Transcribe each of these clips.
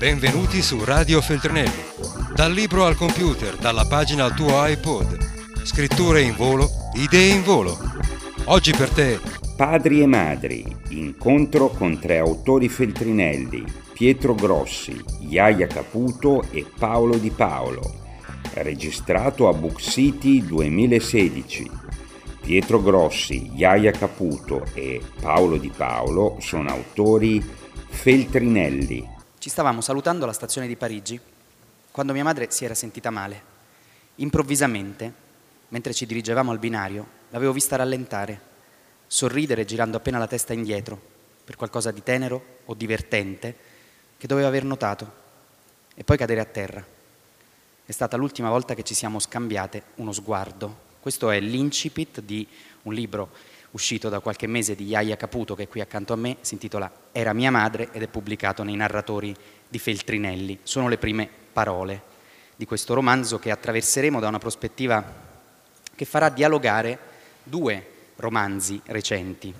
Benvenuti su Radio Feltrinelli. Dal libro al computer, dalla pagina al tuo iPod. Scritture in volo, idee in volo. Oggi per te. Padri e madri, incontro con tre autori feltrinelli, Pietro Grossi, Iaia Caputo e Paolo Di Paolo. Registrato a Book City 2016. Pietro Grossi, Iaia Caputo e Paolo Di Paolo sono autori feltrinelli. Ci stavamo salutando alla stazione di Parigi quando mia madre si era sentita male. Improvvisamente, mentre ci dirigevamo al binario, l'avevo vista rallentare, sorridere girando appena la testa indietro per qualcosa di tenero o divertente che doveva aver notato e poi cadere a terra. È stata l'ultima volta che ci siamo scambiate uno sguardo. Questo è l'incipit di un libro uscito da qualche mese di Iaia Caputo, che è qui accanto a me, si intitola Era mia madre ed è pubblicato nei narratori di Feltrinelli. Sono le prime parole di questo romanzo che attraverseremo da una prospettiva che farà dialogare due romanzi recenti.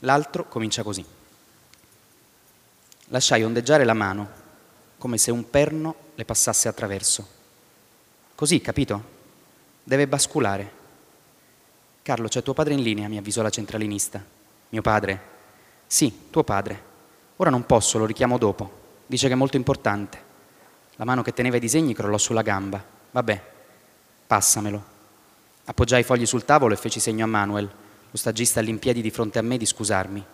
L'altro comincia così. Lasciai ondeggiare la mano come se un perno le passasse attraverso. Così, capito? Deve basculare. Carlo, c'è tuo padre in linea, mi avvisò la centralinista. Mio padre? Sì, tuo padre. Ora non posso, lo richiamo dopo. Dice che è molto importante. La mano che teneva i disegni crollò sulla gamba. Vabbè, passamelo. Appoggiai i fogli sul tavolo e feci segno a Manuel, lo stagista all'impiedi di fronte a me, di scusarmi.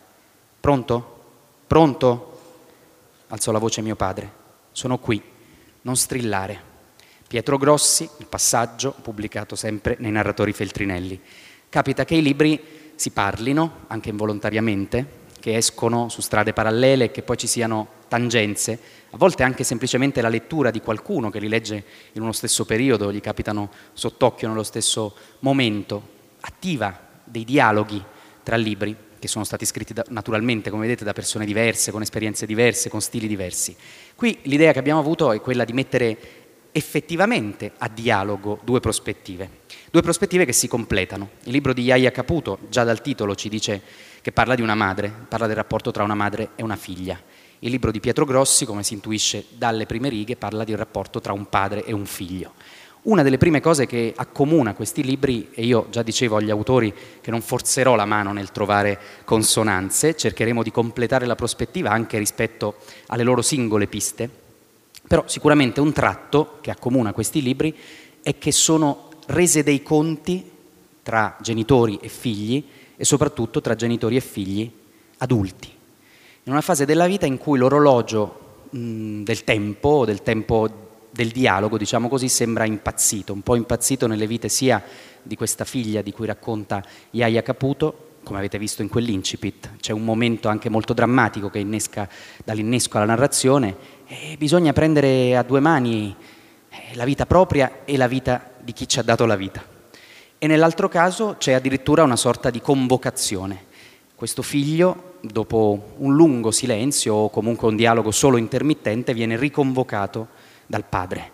Pronto? Pronto? Alzò la voce mio padre. Sono qui. Non strillare. Pietro Grossi, il passaggio, pubblicato sempre nei narratori Feltrinelli. Capita che i libri si parlino, anche involontariamente, che escono su strade parallele e che poi ci siano tangenze, a volte anche semplicemente la lettura di qualcuno che li legge in uno stesso periodo, gli capitano sott'occhio nello stesso momento, attiva dei dialoghi tra libri che sono stati scritti da, naturalmente, come vedete, da persone diverse, con esperienze diverse, con stili diversi. Qui l'idea che abbiamo avuto è quella di mettere effettivamente a dialogo due prospettive. Due prospettive che si completano. Il libro di Yaya Caputo, già dal titolo, ci dice che parla di una madre, parla del rapporto tra una madre e una figlia. Il libro di Pietro Grossi, come si intuisce dalle prime righe, parla di un rapporto tra un padre e un figlio. Una delle prime cose che accomuna questi libri, e io già dicevo agli autori che non forzerò la mano nel trovare consonanze, cercheremo di completare la prospettiva anche rispetto alle loro singole piste, però sicuramente un tratto che accomuna questi libri è che sono rese dei conti tra genitori e figli e soprattutto tra genitori e figli adulti, in una fase della vita in cui l'orologio mh, del tempo, del tempo del dialogo, diciamo così, sembra impazzito, un po' impazzito nelle vite sia di questa figlia di cui racconta Iaia Caputo, come avete visto in quell'incipit, c'è un momento anche molto drammatico che innesca dall'innesco alla narrazione e bisogna prendere a due mani eh, la vita propria e la vita di chi ci ha dato la vita. E nell'altro caso c'è addirittura una sorta di convocazione. Questo figlio, dopo un lungo silenzio o comunque un dialogo solo intermittente, viene riconvocato dal padre.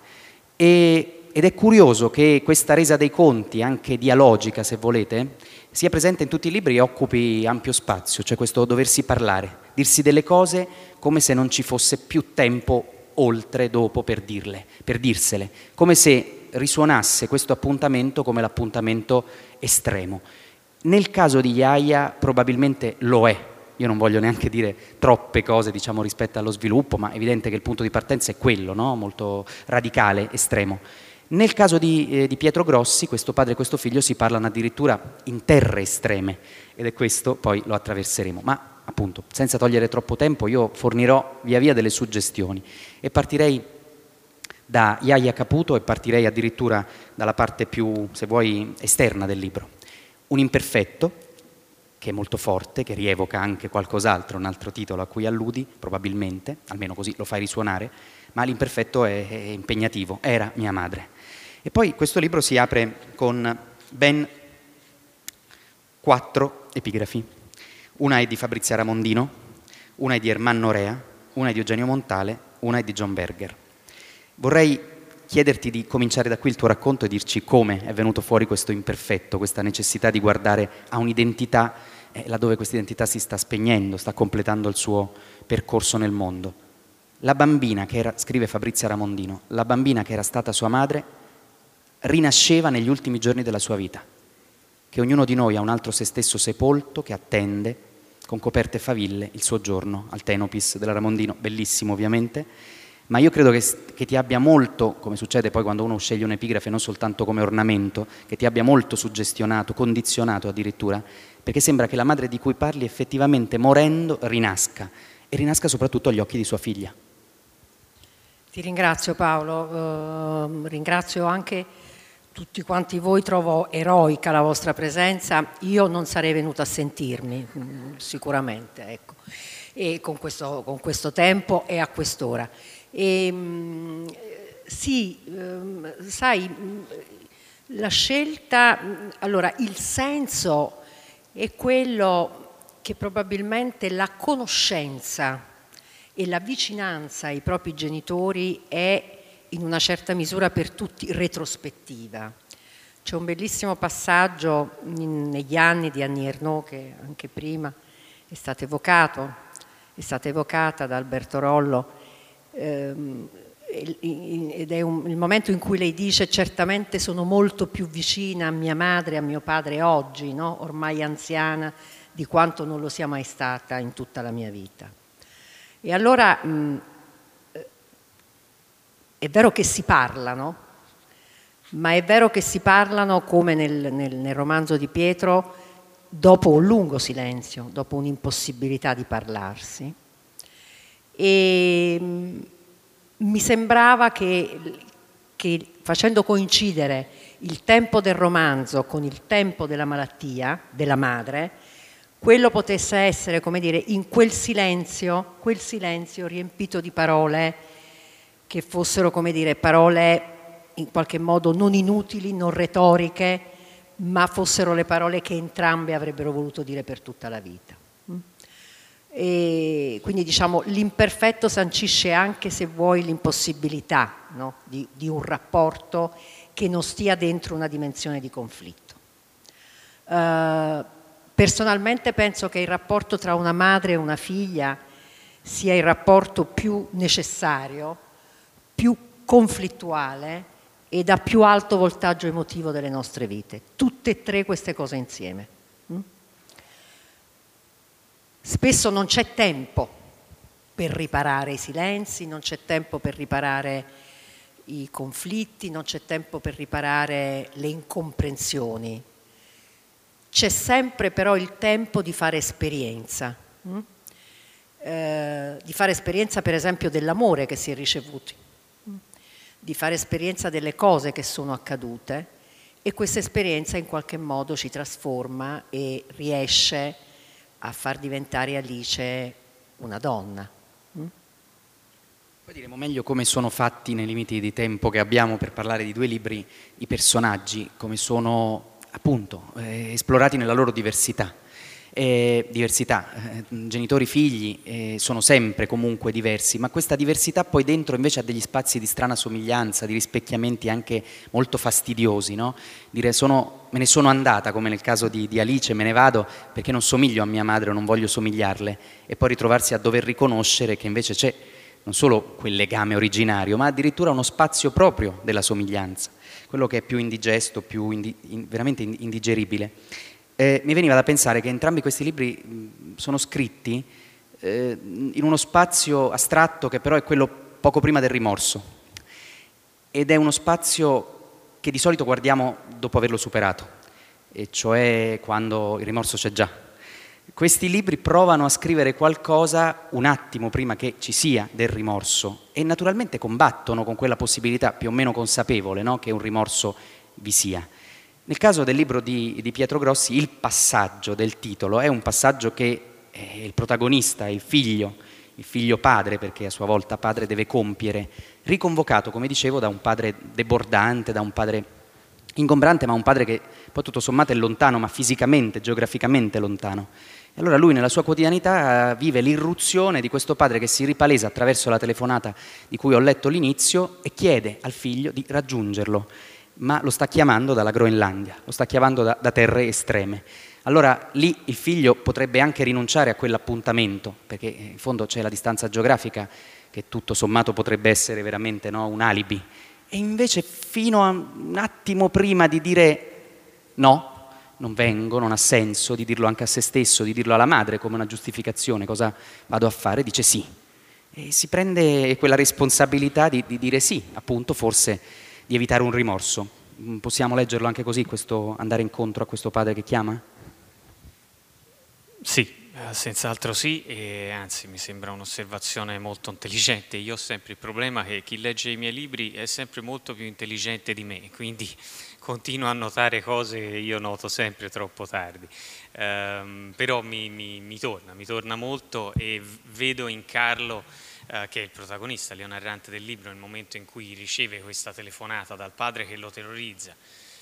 E, ed è curioso che questa resa dei conti, anche dialogica se volete, sia presente in tutti i libri e occupi ampio spazio, cioè questo doversi parlare, dirsi delle cose come se non ci fosse più tempo oltre dopo per dirle, per dirsele, come se risuonasse questo appuntamento come l'appuntamento estremo. Nel caso di Iaia probabilmente lo è. Io non voglio neanche dire troppe cose diciamo, rispetto allo sviluppo, ma è evidente che il punto di partenza è quello, no? molto radicale, estremo. Nel caso di, eh, di, Pietro Grossi, questo padre e questo figlio si parlano addirittura in terre estreme ed è questo, poi lo attraverseremo. Ma appunto, senza togliere troppo tempo, io fornirò via via delle suggestioni e partirei da Iaia Caputo e partirei addirittura dalla parte più, se vuoi, esterna del libro. Un imperfetto, che è molto forte, che rievoca anche qualcos'altro, un altro titolo a cui alludi, probabilmente, almeno così lo fai risuonare, ma l'imperfetto è, è impegnativo, era mia madre. E poi questo libro si apre con ben quattro epigrafi. Una è di Fabrizia Ramondino, una è di Ermanno Rea, una è di Eugenio Montale, una è di John Berger. Vorrei chiederti di cominciare da qui il tuo racconto e dirci come è venuto fuori questo imperfetto, questa necessità di guardare a un'identità eh, laddove questa identità si sta spegnendo, sta completando il suo percorso nel mondo. La bambina che era, scrive Fabrizia Ramondino, la bambina che era stata sua madre rinasceva negli ultimi giorni della sua vita, che ognuno di noi ha un altro se stesso sepolto che attende con coperte faville il suo giorno al Tenopis della Ramondino, bellissimo ovviamente, ma io credo che, che, ti abbia molto, come succede poi quando uno sceglie un'epigrafe non soltanto come ornamento, che ti abbia molto suggestionato, condizionato addirittura, perché sembra che la madre di cui parli effettivamente morendo rinasca e rinasca soprattutto agli occhi di sua figlia. Ti ringrazio Paolo, uh, ringrazio anche tutti quanti voi, trovo eroica la vostra presenza, io non sarei venuta a sentirmi, mm, sicuramente, ecco. e con questo, con questo tempo e a quest'ora. E, mm, sì, ehm, sai, la scelta, allora il senso è quello che probabilmente la conoscenza e la vicinanza ai propri genitori è in una certa misura per tutti retrospettiva. C'è un bellissimo passaggio in, negli anni di Annie Ernaux che anche prima è stato evocato, è stata evocata da Alberto Rollo, ehm, ed è un, il momento in cui lei dice certamente sono molto più vicina a mia madre e a mio padre oggi, no? ormai anziana, di quanto non lo sia mai stata in tutta la mia vita. E allora mh, è vero che si parlano, ma è vero che si parlano come nel, nel, nel romanzo di Pietro dopo un lungo silenzio, dopo un'impossibilità di parlarsi. E mi sembrava che, che facendo coincidere il tempo del romanzo con il tempo della malattia della madre, quello potesse essere, come dire, in quel silenzio, quel silenzio riempito di parole che fossero, come dire, parole in qualche modo non inutili, non retoriche, ma fossero le parole che entrambe avrebbero voluto dire per tutta la vita. E quindi diciamo l'imperfetto sancisce anche se vuoi l'impossibilità no? di, di, un rapporto che non stia dentro una dimensione di conflitto. Uh, personalmente penso che il rapporto tra una madre e una figlia sia il rapporto più necessario, più conflittuale e da più alto voltaggio emotivo delle nostre vite. Tutte e tre queste cose insieme. Spesso non c'è tempo per riparare i silenzi, non c'è tempo per riparare i conflitti, non c'è tempo per riparare le incomprensioni. C'è sempre però il tempo di fare esperienza, hm? eh, di fare esperienza per esempio dell'amore che si è ricevuto, hm? di fare esperienza delle cose che sono accadute e questa esperienza in qualche modo ci trasforma e riesce a a far diventare Alice una donna. Mm? Poi diremo meglio come sono fatti nei limiti di tempo che abbiamo per parlare di due libri i personaggi, come sono appunto eh, esplorati nella loro diversità eh, diversità, genitori, figli eh, sono sempre comunque diversi, ma questa diversità poi dentro invece ha degli spazi di strana somiglianza, di rispecchiamenti anche molto fastidiosi, no? Dire sono, me ne sono andata, come nel caso di, di Alice, me ne vado perché non somiglio a mia madre o non voglio somigliarle, e poi ritrovarsi a dover riconoscere che invece c'è non solo quel legame originario, ma addirittura uno spazio proprio della somiglianza, quello che è più indigesto, più indi, in, veramente indigeribile eh, mi veniva da pensare che entrambi questi libri sono scritti eh, in uno spazio astratto che però è quello poco prima del rimorso ed è uno spazio che di solito guardiamo dopo averlo superato, e cioè quando il rimorso c'è già. Questi libri provano a scrivere qualcosa un attimo prima che ci sia del rimorso e naturalmente combattono con quella possibilità più o meno consapevole no? che un rimorso vi sia. Nel caso del libro di, di, Pietro Grossi, il passaggio del titolo è un passaggio che eh, il protagonista, il figlio, il figlio padre, perché a sua volta padre deve compiere, riconvocato, come dicevo, da un padre debordante, da un padre ingombrante, ma un padre che poi tutto sommato è lontano, ma fisicamente, geograficamente lontano. E allora lui nella sua quotidianità vive l'irruzione di questo padre che si ripalesa attraverso la telefonata di cui ho letto l'inizio e chiede al figlio di raggiungerlo ma lo sta chiamando dalla Groenlandia, lo sta chiamando da, da terre estreme. Allora lì il figlio potrebbe anche rinunciare a quell'appuntamento, perché in fondo c'è la distanza geografica che tutto sommato potrebbe essere veramente no, un alibi. E invece fino a un attimo prima di dire no, non vengo, non ha senso, di dirlo anche a se stesso, di dirlo alla madre come una giustificazione, cosa vado a fare, dice sì. E si prende quella responsabilità di, di dire sì, appunto, forse di evitare un rimorso. Mm, possiamo leggerlo anche così, questo, andare incontro a questo padre che chiama? Sì, eh, senz'altro sì, e anzi mi sembra un'osservazione molto intelligente. Io ho sempre il problema che chi legge i miei libri è sempre molto più intelligente di me, quindi continuo a notare cose che io noto sempre troppo tardi. Um, però mi, mi, mi, torna, mi torna molto e vedo in Carlo, uh, che è il protagonista, Leon Arrante del libro, nel momento in cui riceve questa telefonata dal padre che lo terrorizza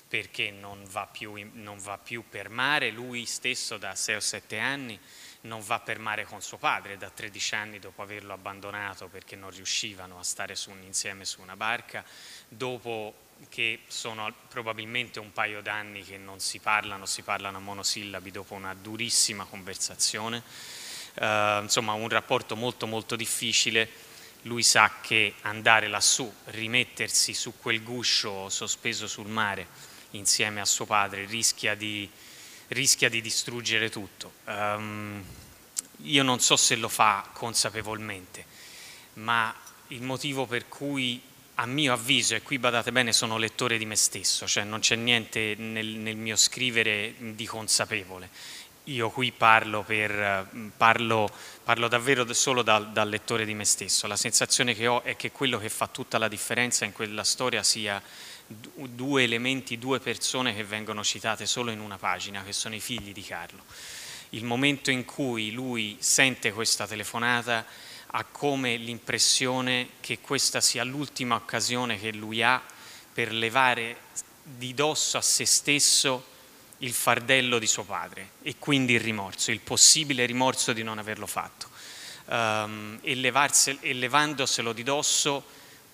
perché non va più, non va più per mare, lui stesso da 6 o 7 anni non va per mare con suo padre da 13 anni dopo averlo abbandonato perché non riuscivano a stare su un, insieme su una barca, dopo che sono probabilmente un paio d'anni che non si parlano, si parlano a monosillabi dopo una durissima conversazione, uh, insomma un rapporto molto molto difficile, lui sa che andare lassù, rimettersi su quel guscio sospeso sul mare insieme a suo padre rischia di rischia di distruggere tutto. Um, io non so se lo fa consapevolmente, ma il motivo per cui a mio avviso, e qui badate bene, sono lettore di me stesso, cioè non c'è niente nel, nel mio scrivere di consapevole. Io qui parlo, per, parlo, parlo davvero solo dal, dal lettore di me stesso. La sensazione che ho è che quello che fa tutta la differenza in quella storia sia due elementi, due persone che vengono citate solo in una pagina, che sono i figli di Carlo. Il momento in cui lui sente questa telefonata ha come l'impressione che questa sia l'ultima occasione che lui ha per levare di dosso a se stesso il fardello di suo padre e quindi il rimorso, il possibile rimorso di non averlo fatto. Um, e, e levandoselo di dosso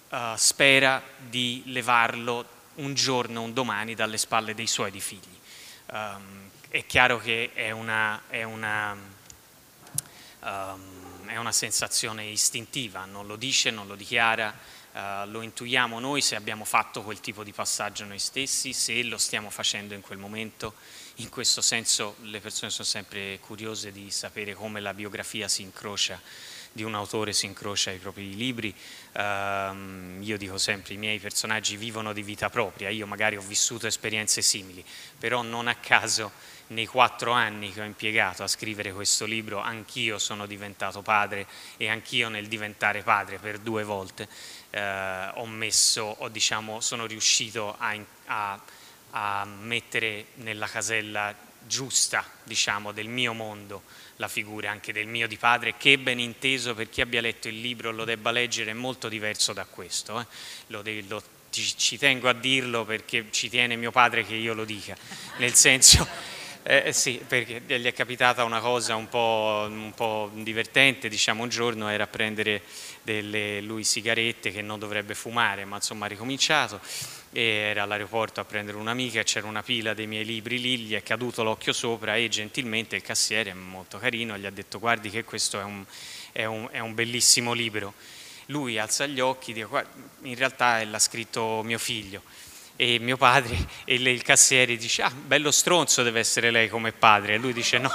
uh, spera di levarlo un giorno, un domani dalle spalle dei suoi di figli. Um, è chiaro che è una, è, una, um, è una, sensazione istintiva, non lo dice, non lo dichiara, uh, lo intuiamo noi se abbiamo fatto quel tipo di passaggio noi stessi, se lo stiamo facendo in quel momento. In questo senso le persone sono sempre curiose di sapere come la biografia si incrocia di un autore si incrocia ai propri libri. Uh, io dico sempre i miei personaggi vivono di vita propria, io magari ho vissuto esperienze simili, però non a caso nei quattro anni che ho impiegato a scrivere questo libro anch'io sono diventato padre e anch'io nel diventare padre per due volte uh, ho messo, ho, diciamo, sono riuscito a, a, a mettere nella casella giusta diciamo, del mio mondo la figura anche del mio di padre, che ben inteso per chi abbia letto il libro lo debba leggere è molto diverso da questo. Eh? Lo, lo, ci, ci, tengo a dirlo perché ci tiene mio padre che io lo dica, nel senso... Eh, sì, perché gli è capitata una cosa un po', un po', divertente, diciamo un giorno era prendere delle lui sigarette che non dovrebbe fumare, ma insomma ha ricominciato. E era all'aeroporto a prendere un'amica e c'era una pila dei miei libri lì, gli è caduto l'occhio sopra e gentilmente il cassiere, molto carino, gli ha detto guardi che questo è un, è un, è un bellissimo libro. Lui alza gli occhi, dice, in realtà l'ha scritto mio figlio. E mio padre e il cassiere dice ah bello stronzo deve essere lei come padre. E lui dice no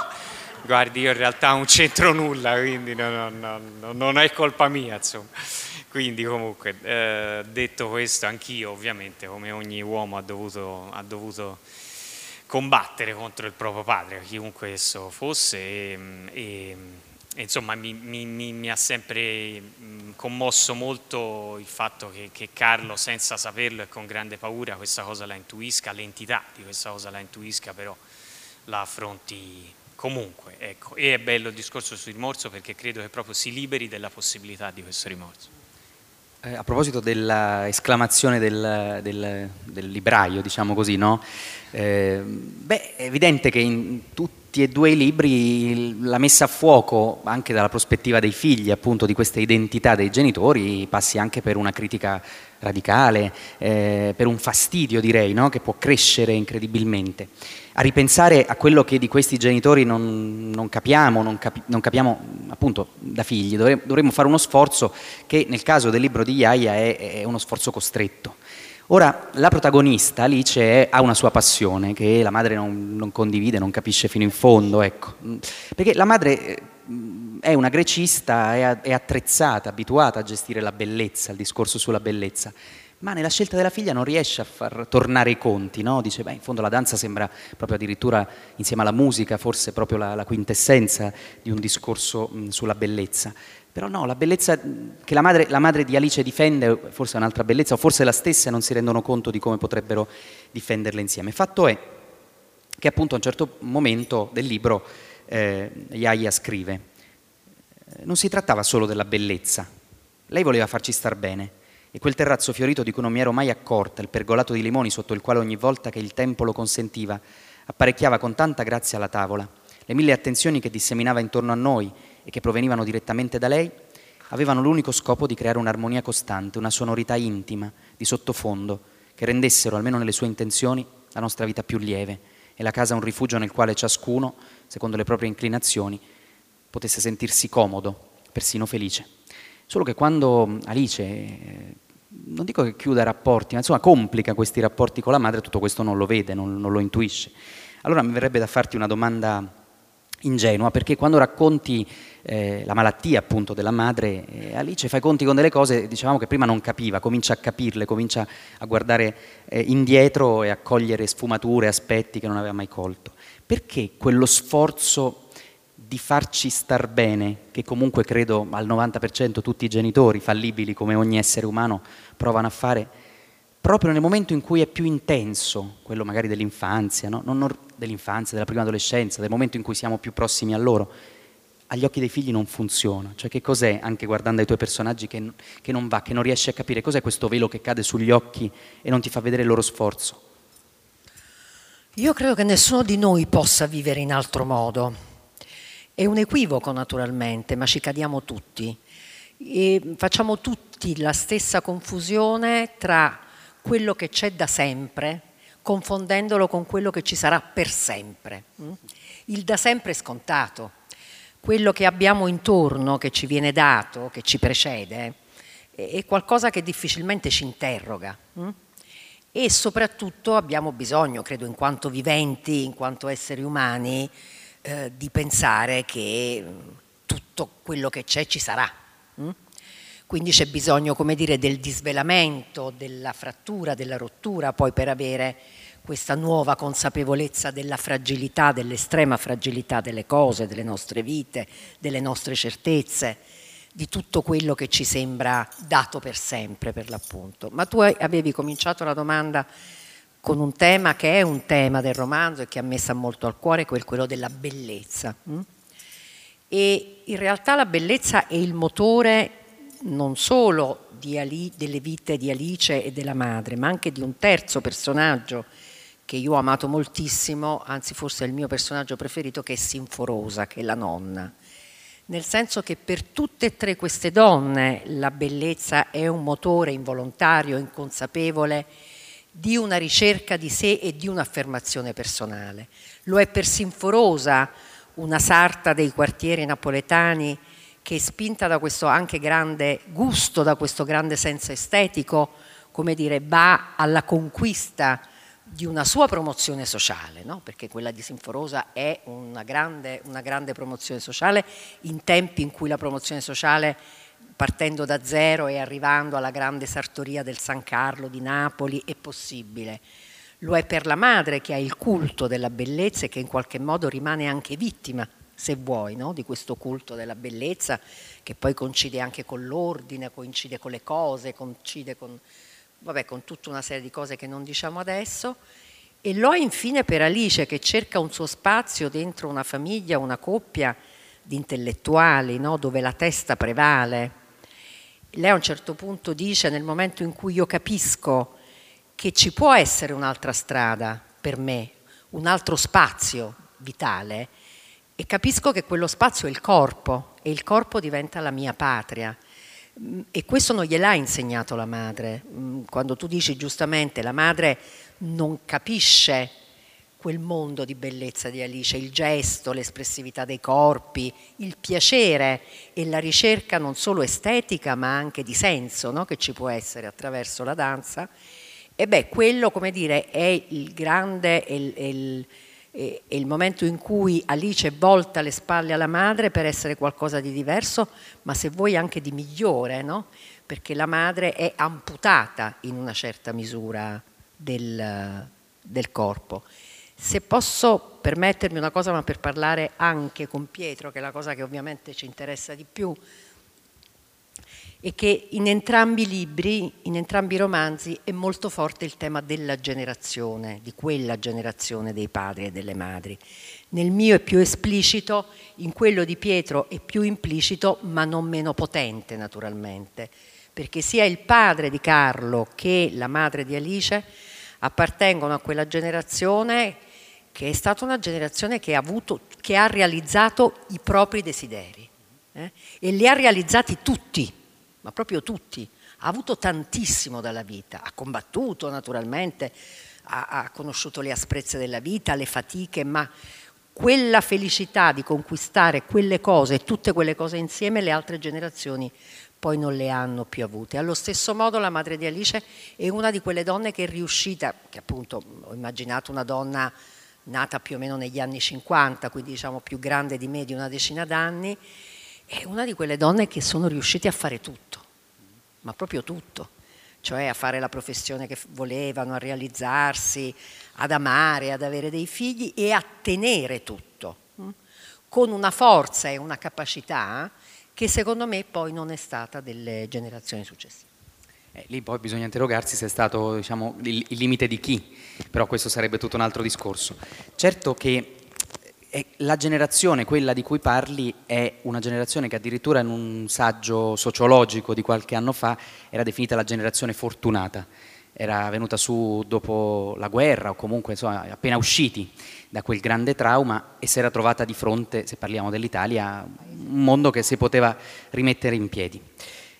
guardi io in realtà non c'entro nulla quindi no, no, no, non è colpa mia insomma. Quindi comunque, eh, detto questo, anch'io ovviamente come ogni uomo ha dovuto, ha dovuto, combattere contro il proprio padre, chiunque esso fosse, e, e, e insomma mi, mi, mi, ha sempre commosso molto il fatto che, che, Carlo senza saperlo e con grande paura questa cosa la intuisca, l'entità di questa cosa la intuisca, però la affronti comunque. Ecco. E è bello il discorso sul rimorso perché credo che proprio si liberi della possibilità di questo rimorso. Eh, a proposito dell'esclamazione del, del, del, libraio, diciamo così, no? eh, beh, è evidente che in tutti e due i libri la messa a fuoco anche dalla prospettiva dei figli, appunto di questa identità dei genitori, passi anche per una critica radicale, eh, per un fastidio direi, no? che può crescere incredibilmente. A ripensare a quello che di questi genitori non, non capiamo, non, capi, non, capiamo appunto da figli, dovremmo, dovremmo, fare uno sforzo che nel caso del libro di Iaia è, è uno sforzo costretto. Ora, la protagonista, Alice, ha una sua passione che la madre non, non, condivide, non capisce fino in fondo, ecco. Perché la madre eh, è una grecista, è, è attrezzata, abituata a gestire la bellezza, il discorso sulla bellezza, ma nella scelta della figlia non riesce a far tornare i conti, no? Dice, beh, in fondo la danza sembra proprio addirittura, insieme alla musica, forse proprio la, la quintessenza di un discorso mh, sulla bellezza. Però no, la bellezza che la madre, la madre, di Alice difende, forse è un'altra bellezza, o forse la stessa non si rendono conto di come potrebbero difenderla insieme. Fatto è che appunto a un certo momento del libro eh, Yaya scrive, non si trattava solo della bellezza, lei voleva farci star bene, e quel terrazzo fiorito di cui non mi ero mai accorta, il pergolato di limoni sotto il quale ogni volta che il tempo lo consentiva, apparecchiava con tanta grazia la tavola, le mille attenzioni che disseminava intorno a noi, e che provenivano direttamente da lei, avevano l'unico scopo di creare un'armonia costante, una sonorità intima, di sottofondo, che rendessero, almeno nelle sue intenzioni, la nostra vita più lieve e la casa un rifugio nel quale ciascuno, secondo le proprie inclinazioni, potesse sentirsi comodo, persino felice. Solo che quando Alice, non dico che chiuda rapporti, ma insomma complica questi rapporti con la madre, tutto questo non lo vede, non, non lo intuisce. Allora mi verrebbe da farti una domanda ingenua, perché quando racconti eh, la malattia appunto della madre, eh, Alice fa i conti con delle cose dicevamo che prima non capiva, comincia a capirle, comincia a guardare eh, indietro e a cogliere sfumature, aspetti che non aveva mai colto. Perché quello sforzo di farci star bene, che comunque credo al 90% tutti i genitori fallibili come ogni essere umano provano a fare, proprio nel momento in cui è più intenso, quello magari dell'infanzia, no? non, dell'infanzia, della prima adolescenza, del momento in cui siamo più prossimi a loro, agli occhi dei figli non funziona. Cioè che cos'è, anche guardando ai tuoi personaggi, che, che non va, che non riesci a capire? Cos'è questo velo che cade sugli occhi e non ti fa vedere il loro sforzo? Io credo che nessuno di noi possa vivere in altro modo. È un equivoco naturalmente, ma ci cadiamo tutti. E facciamo tutti la stessa confusione tra quello che c'è da sempre, confondendolo con quello che ci sarà per sempre. Mm? Il da sempre è scontato, quello che abbiamo intorno, che ci viene dato, che ci precede, è qualcosa che difficilmente ci interroga. Mm? E soprattutto abbiamo bisogno, credo, in quanto viventi, in quanto esseri umani, eh, di pensare che tutto quello che c'è ci sarà. Mm? Quindi c'è bisogno, come dire, del disvelamento, della frattura, della rottura, poi per avere questa nuova consapevolezza della fragilità, dell'estrema fragilità delle cose, delle nostre vite, delle nostre certezze, di tutto quello che ci sembra dato per sempre, per l'appunto. Ma tu avevi cominciato la domanda con un tema che è un tema del romanzo e che a me sta molto al cuore, quello della bellezza. Mm? E in realtà la bellezza è il motore non solo Ali, delle vite di Alice e della madre, ma anche di un terzo personaggio che io ho amato moltissimo, anzi forse è il mio personaggio preferito, che è Sinforosa, che è la nonna. Nel senso che per tutte e tre queste donne la bellezza è un motore involontario, inconsapevole, di una ricerca di sé e di un'affermazione personale. Lo è per Sinforosa, una sarta dei quartieri napoletani, che spinta da questo anche grande gusto, da questo grande senso estetico, come dire, va alla conquista di una sua promozione sociale, no? perché quella di Sinforosa è una grande, una grande promozione sociale in tempi in cui la promozione sociale partendo da zero e arrivando alla grande sartoria del San Carlo di Napoli è possibile. Lo è per la madre che ha il culto della bellezza e che in qualche modo rimane anche vittima se vuoi, no? di questo culto della bellezza che poi coincide anche con l'ordine, coincide con le cose, coincide con, vabbè, con tutta una serie di cose che non diciamo adesso. E lo è infine per Alice che cerca un suo spazio dentro una famiglia, una coppia di intellettuali, no? dove la testa prevale. Lei a un certo punto dice, nel momento in cui io capisco che ci può essere un'altra strada per me, un altro spazio vitale, e capisco che quello spazio è il corpo e il corpo diventa la mia patria. Mm, e questo non gliel'ha insegnato la madre. Mm, quando tu dici giustamente la madre non capisce quel mondo di bellezza di Alice, il gesto, l'espressività dei corpi, il piacere e la ricerca non solo estetica ma anche di senso no? che ci può essere attraverso la danza, e beh, quello come dire è il grande, è il, è il, è il momento in cui Alice volta le spalle alla madre per essere qualcosa di diverso, ma se vuoi anche di migliore, no? perché la madre è amputata in una certa misura del, del corpo. Se posso permettermi una cosa, ma per parlare anche con Pietro, che è la cosa che ovviamente ci interessa di più, è che in entrambi i libri, in entrambi i romanzi, è molto forte il tema della generazione, di quella generazione dei padri e delle madri. Nel mio è più esplicito, in quello di Pietro è più implicito, ma non meno potente naturalmente, perché sia il padre di Carlo che la madre di Alice appartengono a quella generazione che è stata una generazione che ha, avuto, che ha realizzato i propri desideri eh? e li ha realizzati tutti, ma proprio tutti. Ha avuto tantissimo dalla vita, ha combattuto naturalmente, ha, ha conosciuto le asprezze della vita, le fatiche, ma quella felicità di conquistare quelle cose tutte quelle cose insieme le altre generazioni poi non le hanno più avute. Allo stesso modo la madre di Alice è una di quelle donne che è riuscita, che appunto ho immaginato una donna nata più o meno negli anni 50, quindi diciamo più grande di me di una decina d'anni, è una di quelle donne che sono riuscite a fare tutto, ma proprio tutto, cioè a fare la professione che volevano, a realizzarsi, ad amare, ad avere dei figli e a tenere tutto, hm? con una forza e una capacità che secondo me poi non è stata delle generazioni successive. Eh, lì poi bisogna interrogarsi se è stato diciamo, il, il, limite di chi, però questo sarebbe tutto un altro discorso. Certo che eh, la generazione, quella di cui parli, è una generazione che addirittura in un saggio sociologico di qualche anno fa era definita la generazione fortunata. Era venuta su dopo la guerra o comunque insomma, appena usciti da quel grande trauma e si era trovata di fronte, se parliamo dell'Italia, un mondo che si poteva rimettere in piedi.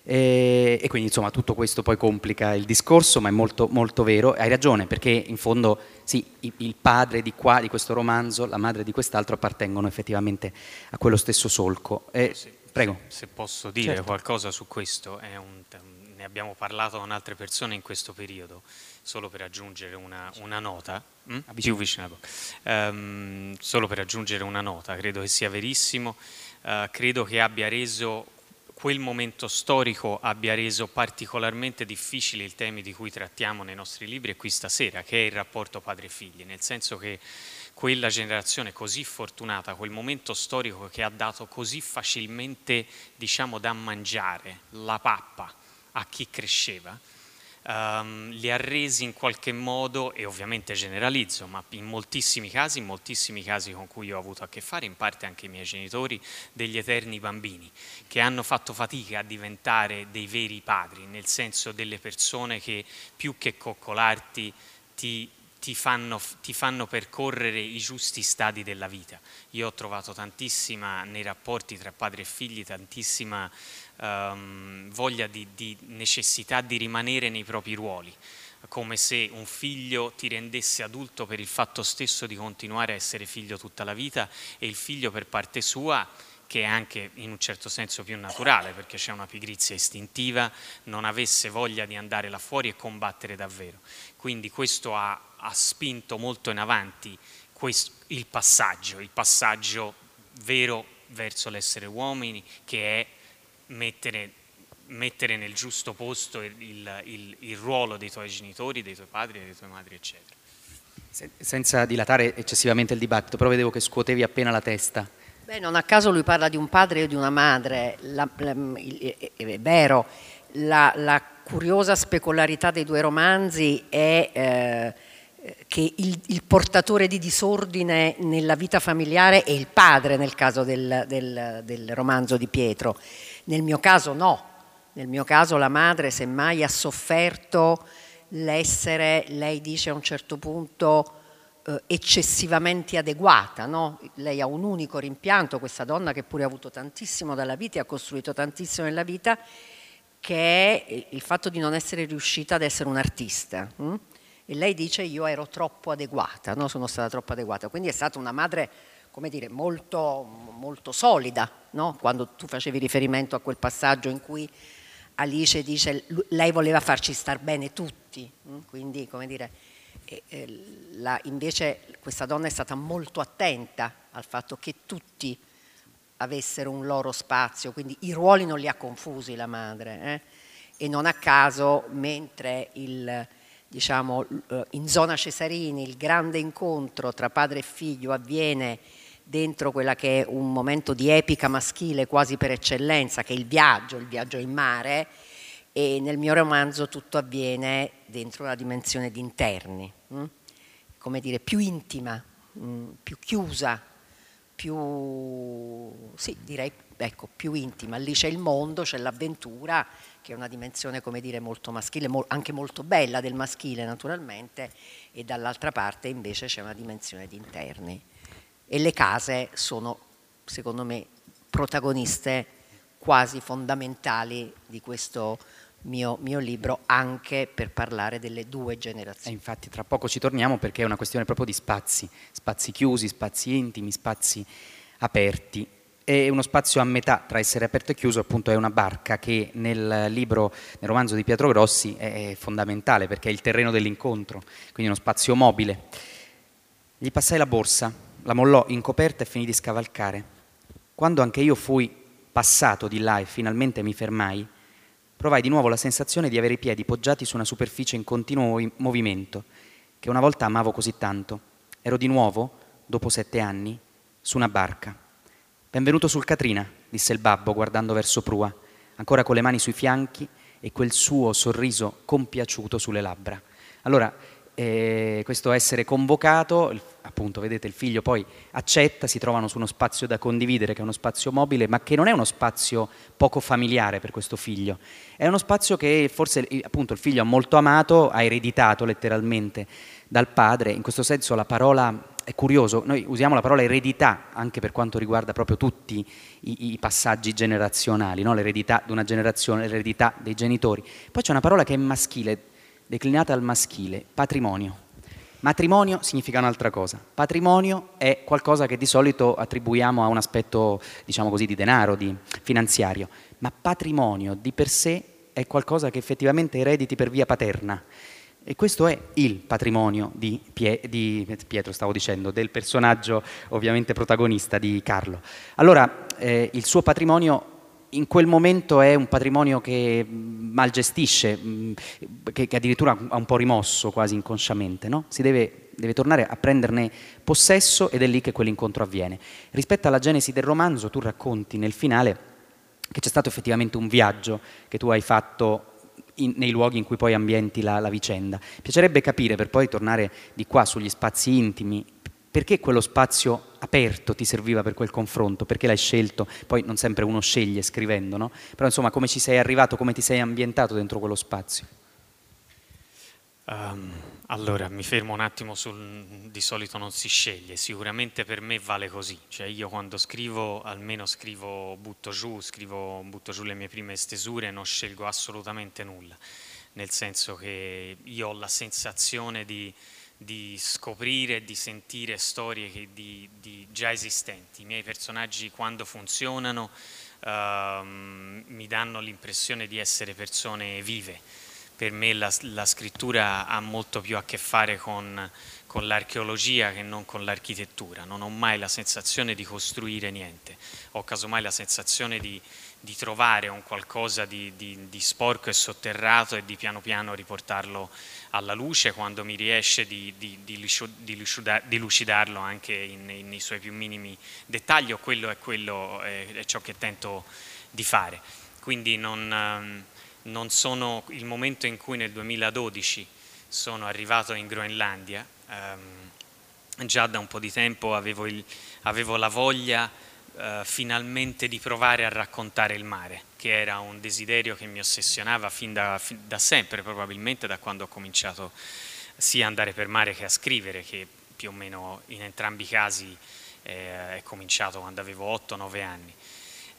E, e, quindi insomma tutto questo poi complica il discorso, ma è molto, molto vero. Hai ragione, perché in fondo sì, il padre di qua, di questo romanzo, la madre di quest'altro appartengono effettivamente a quello stesso solco. Eh, se, prego. Se posso dire certo. qualcosa su questo, un, ne abbiamo parlato con altre persone in questo periodo, solo per aggiungere una, una nota. Hm? Più vicino um, solo per aggiungere una nota, credo che sia verissimo. Uh, credo che abbia reso quel momento storico abbia reso particolarmente difficili i temi di cui trattiamo nei nostri libri e qui stasera, che è il rapporto padre-figli, nel senso che quella generazione così fortunata, quel momento storico che ha dato così facilmente, diciamo, da mangiare la pappa a chi cresceva, um, li ha resi in qualche modo, e ovviamente generalizzo, ma in moltissimi casi, in moltissimi casi con cui ho avuto a che fare, in parte anche i miei genitori, degli eterni bambini, che hanno fatto fatica a diventare dei veri padri, nel senso delle persone che più che coccolarti ti ti fanno, ti fanno, percorrere i giusti stadi della vita. Io ho trovato tantissima nei rapporti tra padri e figli, tantissima um, voglia di, di necessità di rimanere nei propri ruoli come se un figlio ti rendesse adulto per il fatto stesso di continuare a essere figlio tutta la vita e il figlio per parte sua che è anche in un certo senso più naturale perché c'è una pigrizia istintiva, non avesse voglia di andare là fuori e combattere davvero. Quindi questo ha, ha spinto molto in avanti questo, il passaggio, il passaggio vero verso l'essere uomini che è mettere, mettere nel giusto posto il, il, il, ruolo dei tuoi genitori, dei tuoi padri, delle tue madri, eccetera. Senza dilatare eccessivamente il dibattito, però vedevo che scuotevi appena la testa. Beh, non a caso lui parla di un padre e di una madre, la, la, è vero, la, la, curiosa specularità dei due romanzi è eh, che il, il, portatore di disordine nella vita familiare è il padre nel caso del, del, del romanzo di Pietro nel mio caso no, nel mio caso la madre semmai ha sofferto l'essere, lei dice a un certo punto, eh, eccessivamente adeguata. No? Lei ha un unico rimpianto, questa donna che pure ha avuto tantissimo dalla vita e ha costruito tantissimo nella vita, che è il fatto di non essere riuscita ad essere un'artista. Hm? E lei dice io ero troppo adeguata, no? sono stata troppo adeguata. Quindi è stata una madre, come dire, molto, molto solida, no? quando tu facevi riferimento a quel passaggio in cui Alice dice lei voleva farci star bene tutti, hm? quindi come dire la, invece questa donna è stata molto attenta al fatto che tutti avessero un loro spazio, quindi i ruoli non li ha confusi la madre. Eh? E non a caso, mentre il, diciamo, eh, in zona Cesarini il grande incontro tra padre e figlio avviene dentro quella che è un momento di epica maschile quasi per eccellenza, che è il viaggio, il viaggio in mare, e nel mio romanzo tutto avviene dentro una dimensione di interni, mh? Hm? come dire, più intima, mh, hm, più chiusa, più, sì, direi, ecco, più intima. Lì c'è il mondo, c'è l'avventura, che è una dimensione, come dire, molto maschile, anche molto bella del maschile naturalmente, e dall'altra parte invece c'è una dimensione di interni. E le case sono, secondo me, protagoniste quasi fondamentali di questo mio, mio, libro anche per parlare delle due generazioni. E infatti tra poco ci torniamo perché è una questione proprio di spazi, spazi chiusi, spazi intimi, spazi aperti. È uno spazio a metà tra essere aperto e chiuso, appunto è una barca che nel libro, nel romanzo di Pietro Grossi è fondamentale perché è il terreno dell'incontro, quindi uno spazio mobile. Gli passai la borsa, la mollò in coperta e finì di scavalcare. Quando anche io fui passato di là e finalmente mi fermai, provai di nuovo la sensazione di avere i piedi poggiati su una superficie in continuo movimento, che una volta amavo così tanto. Ero di nuovo, dopo sette anni, su una barca. Benvenuto sul Catrina, disse il babbo guardando verso prua, ancora con le mani sui fianchi e quel suo sorriso compiaciuto sulle labbra. Allora, eh, questo essere convocato, appunto vedete il figlio poi accetta, si trovano su uno spazio da condividere che è uno spazio mobile, ma che non è uno spazio poco familiare per questo figlio, è uno spazio che forse appunto il figlio ha molto amato, ha ereditato letteralmente dal padre, in questo senso la parola è curioso, noi usiamo la parola eredità anche per quanto riguarda proprio tutti i, i passaggi generazionali, no? l'eredità di una generazione, l'eredità dei genitori, poi c'è una parola che è maschile, declinata al maschile, patrimonio. Matrimonio significa un'altra cosa. Patrimonio è qualcosa che di solito attribuiamo a un aspetto, diciamo così, di denaro, di finanziario, ma patrimonio di per sé è qualcosa che effettivamente erediti per via paterna. E questo è il patrimonio di, Pie- di, Pietro, stavo dicendo, del personaggio ovviamente protagonista di Carlo. Allora, eh, il suo patrimonio in quel momento è un patrimonio che mm, mal gestisce, mm, che, che addirittura ha un po' rimosso quasi inconsciamente, no? si deve, deve, tornare a prenderne possesso ed è lì che quell'incontro avviene. Rispetto alla genesi del romanzo tu racconti nel finale che c'è stato effettivamente un viaggio che tu hai fatto in, nei luoghi in cui poi ambienti la, la vicenda. Piacerebbe capire, per poi tornare di qua sugli spazi intimi, perché quello spazio aperto ti serviva per quel confronto? Perché l'hai scelto? Poi non sempre uno sceglie scrivendo, no? Però insomma come ci sei arrivato, come ti sei ambientato dentro quello spazio? Um, allora, mi fermo un attimo sul di solito non si sceglie, sicuramente per me vale così, cioè io quando scrivo almeno scrivo butto giù, scrivo butto giù le mie prime stesure, non scelgo assolutamente nulla, nel senso che io ho la sensazione di di scoprire e di sentire storie che di, di già esistenti. I miei personaggi quando funzionano uh, mi danno l'impressione di essere persone vive. Per me la, la, scrittura ha molto più a che fare con, con l'archeologia che non con l'architettura. Non ho mai la sensazione di costruire niente, ho casomai la sensazione di, di trovare un qualcosa di, di, di, sporco e sotterrato e di piano piano riportarlo alla luce quando mi riesce di, di lucidarlo anche nei suoi più minimi dettagli quello è, quello è, è ciò che tento di fare. Quindi non, ehm, non, sono il momento in cui nel 2012 sono arrivato in Groenlandia, ehm, già da un po' di tempo avevo, il, avevo la voglia eh, finalmente di provare a raccontare il mare, che era un desiderio che mi ossessionava fin da, fin da sempre, probabilmente da quando ho cominciato sia a andare per mare che a scrivere, che più o meno in entrambi i casi eh, è cominciato quando avevo 8-9 anni.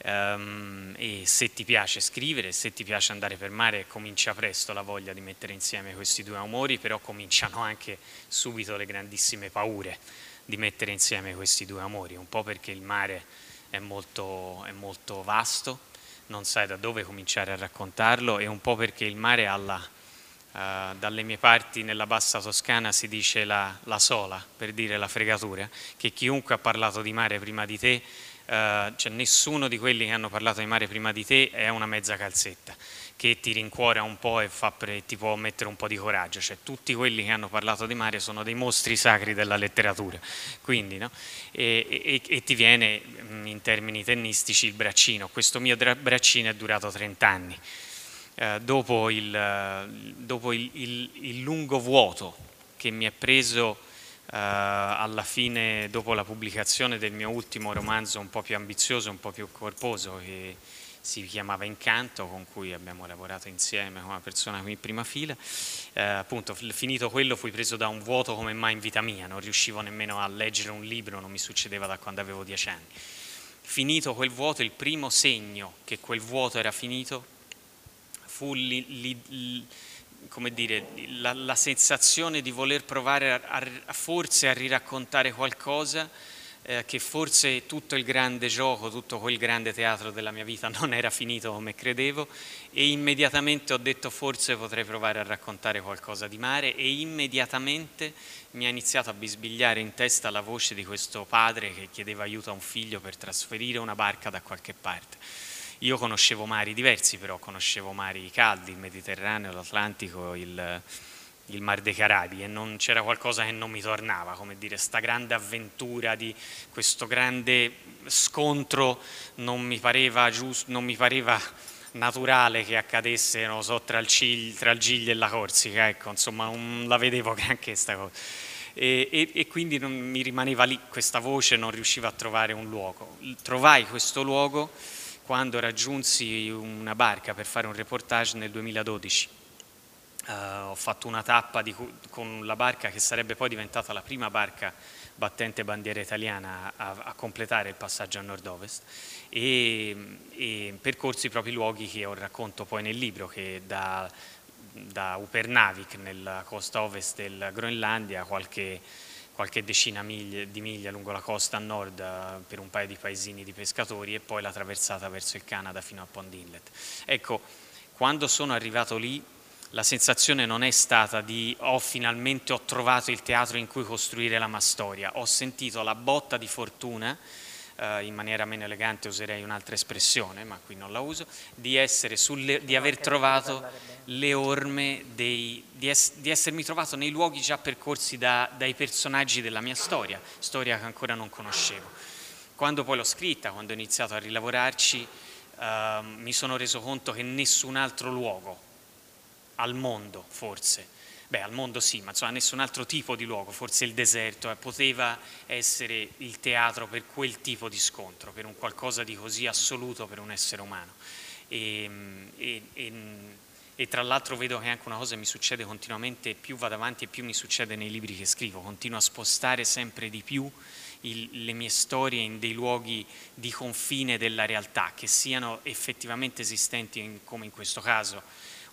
Um, e se ti piace scrivere, se ti piace andare per mare, comincia presto la voglia di mettere insieme questi due umori, però cominciano anche subito le grandissime paure di mettere insieme questi due amori, un po' perché il mare è molto, è molto vasto, non sai da dove cominciare a raccontarlo, e un po' perché il mare alla, uh, dalle mie parti nella bassa toscana si dice la, la sola, per dire la fregatura, che chiunque ha parlato di mare prima di te Uh, cioè nessuno di quelli che hanno parlato di mare prima di te è una mezza calzetta che ti rincuora un po' e pre, ti può mettere un po' di coraggio, cioè tutti quelli che hanno parlato di mare sono dei mostri sacri della letteratura, quindi, no? e, e, e, ti viene mm, in termini tennistici il braccino, questo mio braccino è durato 30 anni, uh, dopo, il, dopo il, il, il lungo vuoto che mi è preso Uh, alla fine, dopo la pubblicazione del mio ultimo romanzo un po' più ambizioso, un po' più corposo, che si chiamava Incanto, con cui abbiamo lavorato insieme una persona qui in prima fila. Uh, appunto, finito quello fui preso da un vuoto come mai in vita mia, non riuscivo nemmeno a leggere un libro, non mi succedeva da quando avevo dieci anni. Finito quel vuoto, il primo segno che quel vuoto era finito fu li, li, li come dire, la, la, sensazione di voler provare a, a, forse a riraccontare qualcosa eh, che forse tutto il grande gioco, tutto quel grande teatro della mia vita non era finito come credevo e immediatamente ho detto forse potrei provare a raccontare qualcosa di mare. E immediatamente mi ha iniziato a bisbigliare in testa la voce di questo padre che chiedeva aiuto a un figlio per trasferire una barca da qualche parte. Io conoscevo mari diversi, però conoscevo mari caldi, il Mediterraneo, l'Atlantico, il, il Mar dei Carabi e non c'era qualcosa che non mi tornava, come dire, sta grande avventura di questo grande scontro non mi pareva giusto, non mi pareva naturale che accadesse, non so, tra il, Cigli, tra il Giglio e la Corsica, ecco, insomma, non la vedevo granché questa cosa. E, e, e, quindi non, mi rimaneva lì questa voce, non riuscivo a trovare un luogo. Trovai questo luogo quando raggiunsi una barca per fare un reportage nel 2012. Uh, ho fatto una tappa di, con la barca che sarebbe poi diventata la prima barca battente bandiera italiana a, a completare il passaggio a nord-ovest e, e, percorsi proprio i luoghi che ho racconto poi nel libro che da, da Upernavik nella costa ovest del Groenlandia qualche qualche decina miglia, di miglia lungo la costa a nord eh, per un paio di paesini di pescatori e poi la traversata verso il Canada fino a Pond Inlet. Ecco, quando sono arrivato lì la sensazione non è stata di oh finalmente ho trovato il teatro in cui costruire la storia, ho sentito la botta di fortuna eh, in maniera meno elegante userei un'altra espressione, ma qui non la uso, di, sulle, di aver trovato le orme, dei, di, es, di, essermi trovato nei luoghi già percorsi da, dai personaggi della mia storia, storia che ancora non conoscevo. Quando poi l'ho scritta, quando ho iniziato a rilavorarci, eh, mi sono reso conto che nessun altro luogo al mondo, forse, beh al mondo sì, ma insomma nessun altro tipo di luogo, forse il deserto, eh, poteva essere il teatro per quel tipo di scontro, per un qualcosa di così assoluto per un essere umano. E, e, e, e tra l'altro vedo che anche una cosa mi succede continuamente, più vado avanti e più mi succede nei libri che scrivo, continuo a spostare sempre di più il, le mie storie in dei luoghi di confine della realtà, che siano effettivamente esistenti in, come in questo caso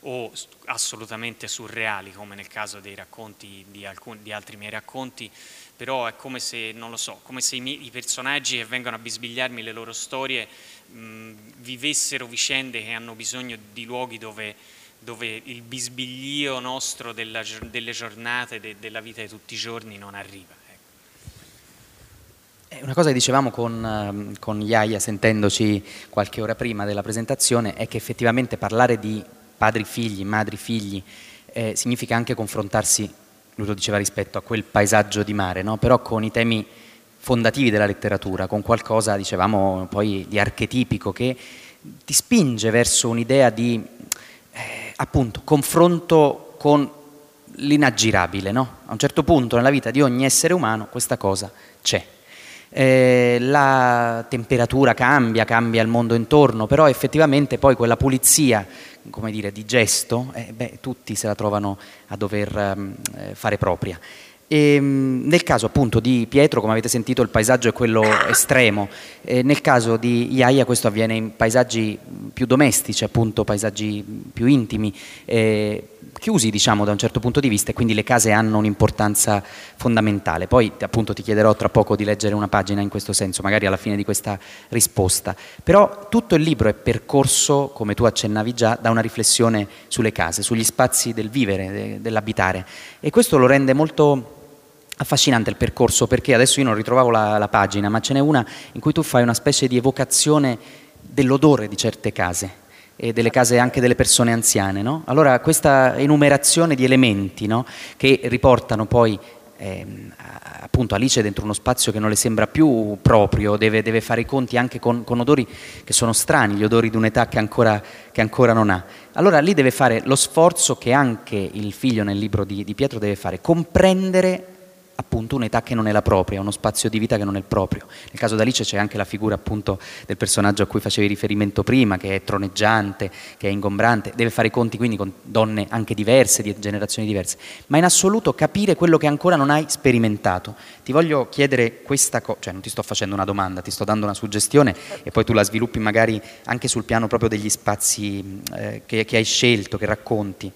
o assolutamente surreali come nel caso dei racconti di, alcuni, di altri miei racconti, però è come se, non lo so, come se i, miei, i personaggi che vengono a bisbigliarmi le loro storie mh, vivessero vicende che hanno bisogno di luoghi dove, dove il bisbiglio nostro della, delle giornate, de, della vita di tutti i giorni non arriva. Ecco. Una cosa che dicevamo con, ehm, con Iaia sentendoci qualche ora prima della presentazione è che effettivamente parlare di padri figli, madri figli, eh, significa anche confrontarsi, lui lo diceva rispetto a quel paesaggio di mare, no? però con i temi fondativi della letteratura, con qualcosa, dicevamo, poi di archetipico che ti spinge verso un'idea di, eh, appunto, confronto con l'inaggirabile, no? A un certo punto nella vita di ogni essere umano questa cosa c'è. Eh, la temperatura cambia, cambia il mondo intorno, però effettivamente poi quella pulizia come dire, di gesto, eh, beh, tutti se la trovano a dover um, fare propria. E, ehm, nel caso appunto di Pietro, come avete sentito, il paesaggio è quello estremo, e nel caso di Iaia questo avviene in paesaggi più domestici, appunto paesaggi più intimi, eh, chiusi diciamo da un certo punto di vista e quindi le case hanno un'importanza fondamentale. Poi appunto ti chiederò tra poco di leggere una pagina in questo senso, magari alla fine di questa risposta. Però tutto il libro è percorso, come tu accennavi già, da una riflessione sulle case, sugli spazi del vivere, dell'abitare e questo lo rende molto affascinante il percorso perché adesso io non ritrovavo la, la pagina, ma ce n'è una in cui tu fai una specie di evocazione dell'odore di certe case e delle case anche delle persone anziane. No? Allora questa enumerazione di elementi no? che riportano poi eh, appunto Alice dentro uno spazio che non le sembra più proprio, deve, deve fare i conti anche con, con, odori che sono strani, gli odori di un'età che ancora, che ancora, non ha. Allora lì deve fare lo sforzo che anche il figlio nel libro di, di Pietro deve fare, comprendere appunto un'età che non è la propria, uno spazio di vita che non è il proprio. Nel caso d'Alice c'è anche la figura appunto del personaggio a cui facevi riferimento prima, che è troneggiante, che è ingombrante, deve fare i conti quindi con donne anche diverse, di generazioni diverse, ma in assoluto capire quello che ancora non hai sperimentato. Ti voglio chiedere questa cosa, cioè non ti sto facendo una domanda, ti sto dando una suggestione e poi tu la sviluppi magari anche sul piano proprio degli spazi eh, che, che hai scelto, che racconti.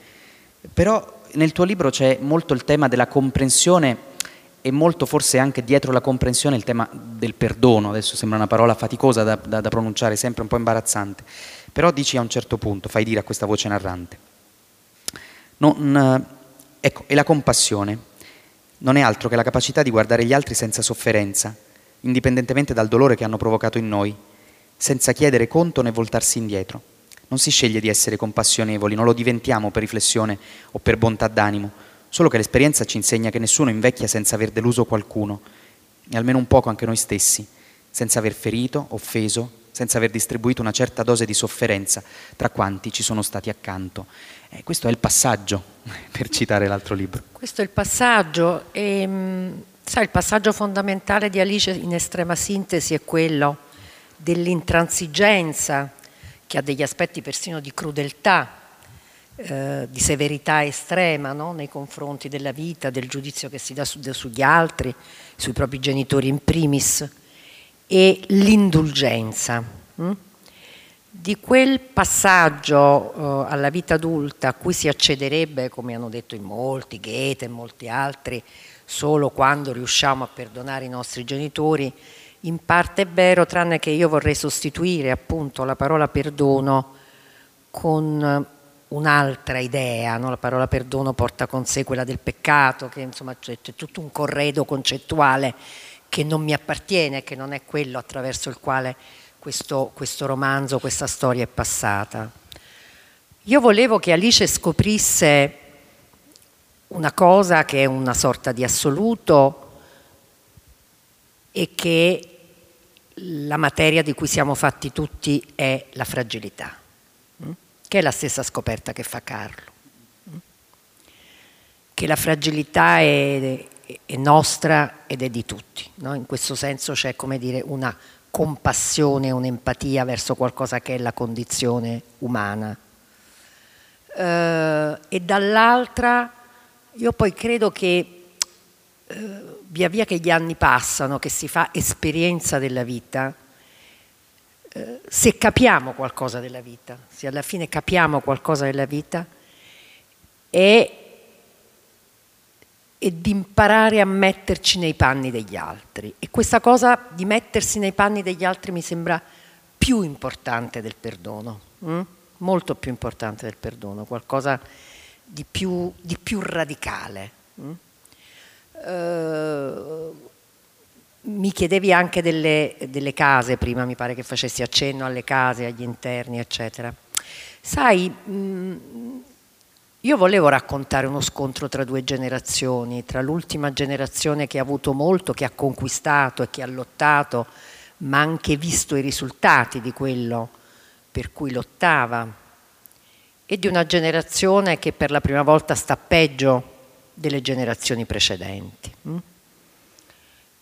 Però nel tuo libro c'è molto il tema della comprensione e molto forse anche dietro la comprensione il tema del perdono, adesso sembra una parola faticosa da, da, da, pronunciare, sempre un po' imbarazzante, però dici a un certo punto, fai dire a questa voce narrante, non, ecco, e la compassione non è altro che la capacità di guardare gli altri senza sofferenza, indipendentemente dal dolore che hanno provocato in noi, senza chiedere conto né voltarsi indietro. Non si sceglie di essere compassionevoli, non lo diventiamo per riflessione o per bontà d'animo, Solo che l'esperienza ci insegna che nessuno invecchia senza aver deluso qualcuno, e almeno un poco anche noi stessi, senza aver ferito, offeso, senza aver distribuito una certa dose di sofferenza tra quanti ci sono stati accanto. Eh, questo è il passaggio, per citare l'altro libro. Questo è il passaggio e mm, sai, il passaggio fondamentale di Alice in estrema sintesi è quello dell'intransigenza, che ha degli aspetti persino di crudeltà, eh, di severità estrema no? nei confronti della vita, del giudizio che si dà su, sugli altri, sui propri genitori in primis, e l'indulgenza. Hm? Di quel passaggio eh, alla vita adulta a cui si accederebbe, come hanno detto in molti, Goethe e molti altri, solo quando riusciamo a perdonare i nostri genitori, in parte è vero, tranne che io vorrei sostituire appunto la parola perdono con un'altra idea, no? la parola perdono porta con sé quella del peccato, che insomma c'è, c'è, tutto un corredo concettuale che non mi appartiene, che non è quello attraverso il quale questo, questo romanzo, questa storia è passata. Io volevo che Alice scoprisse una cosa che è una sorta di assoluto e che la materia di cui siamo fatti tutti è la fragilità che è la stessa scoperta che fa Carlo, che la fragilità è, è nostra ed è di tutti, no? in questo senso c'è come dire una compassione, un'empatia verso qualcosa che è la condizione umana. Uh, e dall'altra io poi credo che uh, via via che gli anni passano, che si fa esperienza della vita, se capiamo qualcosa della vita, se alla fine capiamo qualcosa della vita, è, è di imparare a metterci nei panni degli altri. E questa cosa di mettersi nei panni degli altri mi sembra più importante del perdono, hm? molto più importante del perdono, qualcosa di più, di più radicale. Hm? Uh, mi chiedevi anche delle, delle, case, prima mi pare che facessi accenno alle case, agli interni, eccetera. Sai, mh, io volevo raccontare uno scontro tra due generazioni, tra l'ultima generazione che ha avuto molto, che ha conquistato e che ha lottato, ma anche visto i risultati di quello per cui lottava, e di una generazione che per la prima volta sta peggio delle generazioni precedenti. Mh?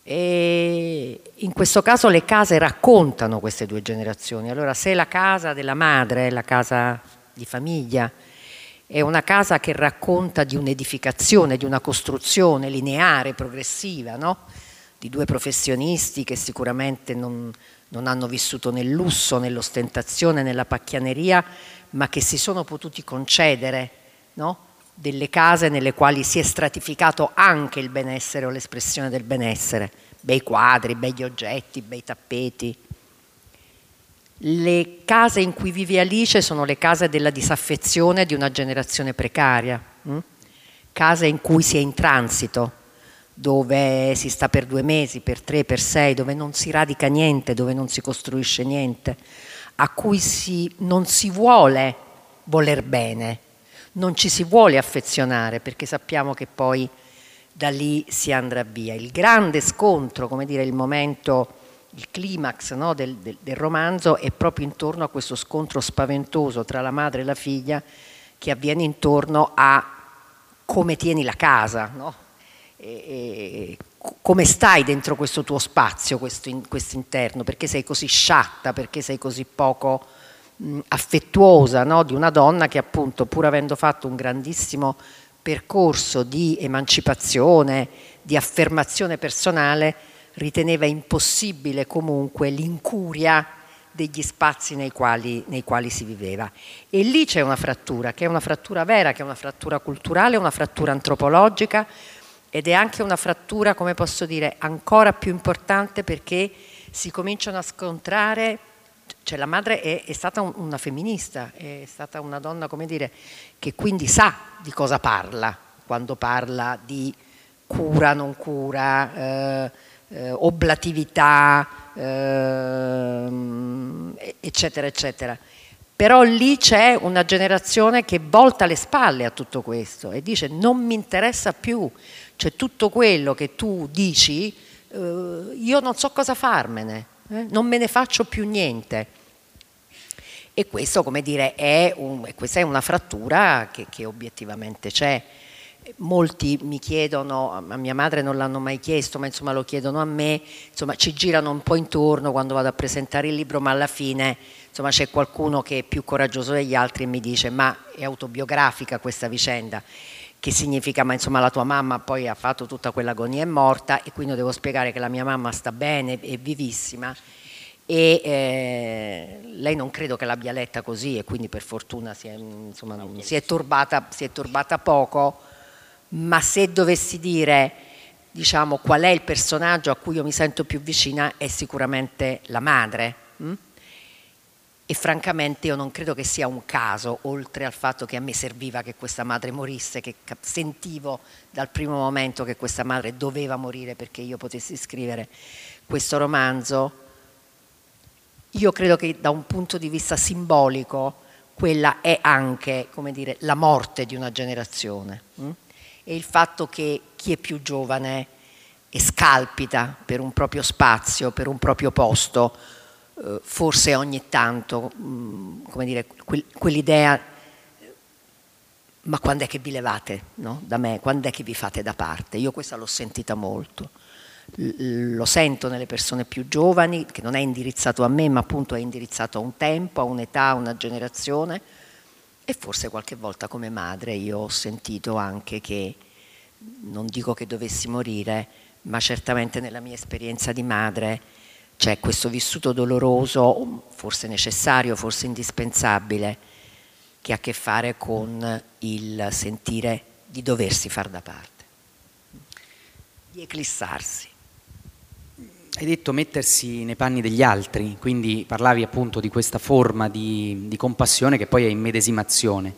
E in questo caso le case raccontano queste due generazioni. Allora se la casa della madre la casa di famiglia è una casa che racconta di un'edificazione, di una costruzione lineare, progressiva, no? di due professionisti che sicuramente non, non hanno vissuto nel lusso, nell'ostentazione, nella pacchianeria, ma che si sono potuti concedere no? Delle case nelle quali si è stratificato anche il benessere o l'espressione del benessere, bei quadri, begli oggetti, bei tappeti. Le case in cui vive Alice sono le case della disaffezione di una generazione precaria, hm? case in cui si è in transito, dove si sta per due mesi, per tre, per sei, dove non si radica niente, dove non si costruisce niente, a cui si, non si vuole voler bene, non ci si vuole affezionare perché sappiamo che poi da lì si andrà via. Il grande scontro, come dire, il momento il climax no, del, del, del, romanzo è proprio intorno a questo scontro spaventoso tra la madre e la figlia che avviene intorno a come tieni la casa, no? e, e, come stai dentro questo tuo spazio, questo, in, questo, interno, perché sei così sciatta, perché sei così poco affettuosa no? di una donna che appunto pur avendo fatto un grandissimo percorso di emancipazione, di affermazione personale, riteneva impossibile comunque l'incuria degli spazi nei quali, nei quali, si viveva. E lì c'è una frattura, che è una frattura vera, che è una frattura culturale, una frattura antropologica ed è anche una frattura, come posso dire, ancora più importante perché si cominciano a scontrare, cioè la madre è, è stata un, una femminista, è stata una donna, come dire, che quindi sa di cosa parla quando parla di cura, non cura. Eh, eh, oblatività, eh, eccetera, eccetera. Però lì c'è una generazione che volta le spalle a tutto questo e dice non mi interessa più, cioè tutto quello che tu dici, eh, io non so cosa farmene, eh? non me ne faccio più niente. E questo, come dire, è, un, questa è una frattura che, che obiettivamente c'è. Molti mi chiedono, a mia madre non l'hanno mai chiesto, ma insomma lo chiedono a me, insomma ci girano un po' intorno quando vado a presentare il libro, ma alla fine insomma, c'è qualcuno che è più coraggioso degli altri e mi dice ma è autobiografica questa vicenda, che significa ma insomma la tua mamma poi ha fatto tutta quell'agonia e è morta e quindi devo spiegare che la mia mamma sta bene, è vivissima e eh, lei non credo che l'abbia letta così e quindi per fortuna si è, insomma, si è, turbata, si è turbata poco ma se dovessi dire diciamo, qual è il personaggio a cui io mi sento più vicina è sicuramente la madre. Hm? E francamente io non credo che sia un caso, oltre al fatto che a me serviva che questa madre morisse, che sentivo dal primo momento che questa madre doveva morire perché io potessi scrivere questo romanzo. Io credo che da un punto di vista simbolico quella è anche, come dire, la morte di una generazione. Hm? e il fatto che chi è più giovane e scalpita per un proprio spazio, per un proprio posto, forse ogni tanto, mm, come dire, quel, quell'idea, ma quando è che vi levate no? da me, quando è che vi fate da parte? Io questa l'ho sentita molto. Lo sento nelle persone più giovani, che non è indirizzato a me, ma appunto è indirizzato a un tempo, a un'età, a una generazione e forse qualche volta come madre io ho sentito anche che, non dico che dovessi morire, ma certamente nella mia esperienza di madre c'è questo vissuto doloroso, forse necessario, forse indispensabile, che ha a che fare con il sentire di doversi far da parte, di eclissarsi. Hai detto mettersi nei panni degli altri, quindi parlavi appunto di questa forma di, di, compassione che poi è immedesimazione.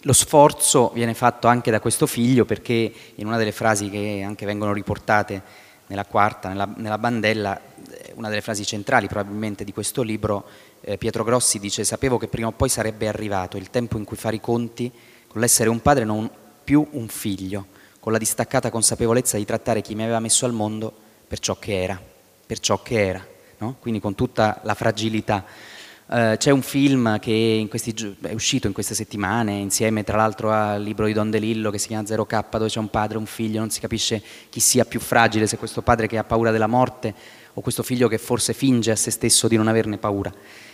Lo sforzo viene fatto anche da questo figlio perché in una delle frasi che anche vengono riportate nella quarta, nella, nella bandella, eh, una delle frasi centrali probabilmente di questo libro, eh, Pietro Grossi dice sapevo che prima o poi sarebbe arrivato il tempo in cui fare i conti con l'essere un padre non più un figlio, con la distaccata consapevolezza di trattare chi mi aveva messo al mondo per ciò che era per ciò che era, no? quindi con tutta la fragilità. Uh, c'è un film che questi, è uscito in queste settimane, insieme tra l'altro al libro di Don DeLillo che si chiama 0K, dove c'è un padre e un figlio, non si capisce chi sia più fragile, se questo padre che ha paura della morte o questo figlio che forse finge a se stesso di non averne paura.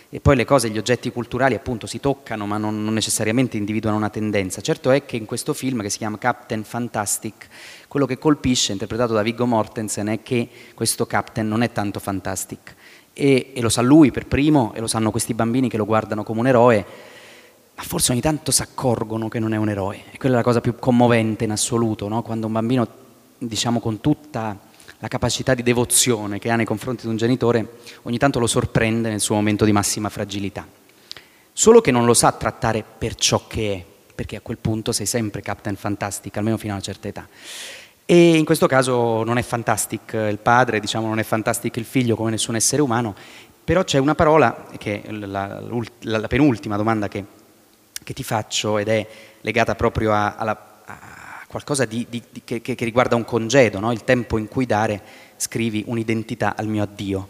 e poi le cose, gli oggetti culturali appunto si toccano ma non, non, necessariamente individuano una tendenza. Certo è che in questo film che si chiama Captain Fantastic, quello che colpisce, interpretato da Viggo Mortensen, è che questo Captain non è tanto fantastic e, e lo sa lui per primo e lo sanno questi bambini che lo guardano come un eroe, ma forse ogni tanto si accorgono che non è un eroe e quella è la cosa più commovente in assoluto, no? quando un bambino, diciamo con tutta la capacità di devozione che ha nei confronti di un genitore, ogni tanto lo sorprende nel suo momento di massima fragilità. Solo che non lo sa trattare per ciò che è, perché a quel punto sei sempre Captain Fantastic, almeno fino a una certa età. E in questo caso non è fantastic il padre, diciamo non è fantastic il figlio come nessun essere umano, però c'è una parola, che è la, la, la penultima domanda che, che, ti faccio ed è legata proprio a, alla, qualcosa di, di, di, che, che, riguarda un congedo, no? il tempo in cui dare, scrivi un'identità al mio addio.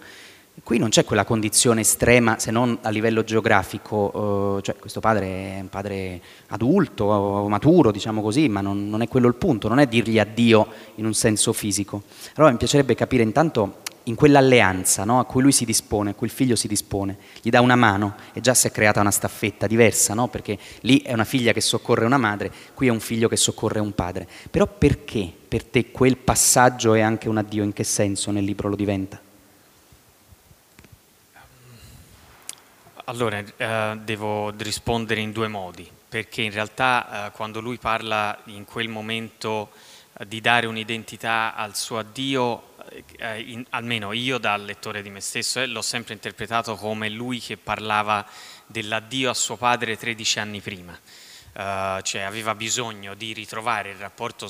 Qui non c'è quella condizione estrema se non a livello geografico, eh, cioè questo padre è un padre adulto, maturo, diciamo così, ma non, non, è quello il punto, non è dirgli addio in un senso fisico. Allora mi piacerebbe capire intanto in quell'alleanza no, a cui lui si dispone, a cui il figlio si dispone, gli dà una mano e già si è creata una staffetta diversa, no? perché lì è una figlia che soccorre una madre, qui è un figlio che soccorre un padre. Però perché per te quel passaggio è anche un addio? In che senso nel libro lo diventa? Allora, eh, devo rispondere in due modi, perché in realtà eh, quando lui parla in quel momento eh, di dare un'identità al suo addio, eh, in, almeno io da lettore di me stesso, eh, l'ho sempre interpretato come lui che parlava dell'addio a suo padre 13 anni prima. Uh, cioè aveva bisogno di ritrovare il rapporto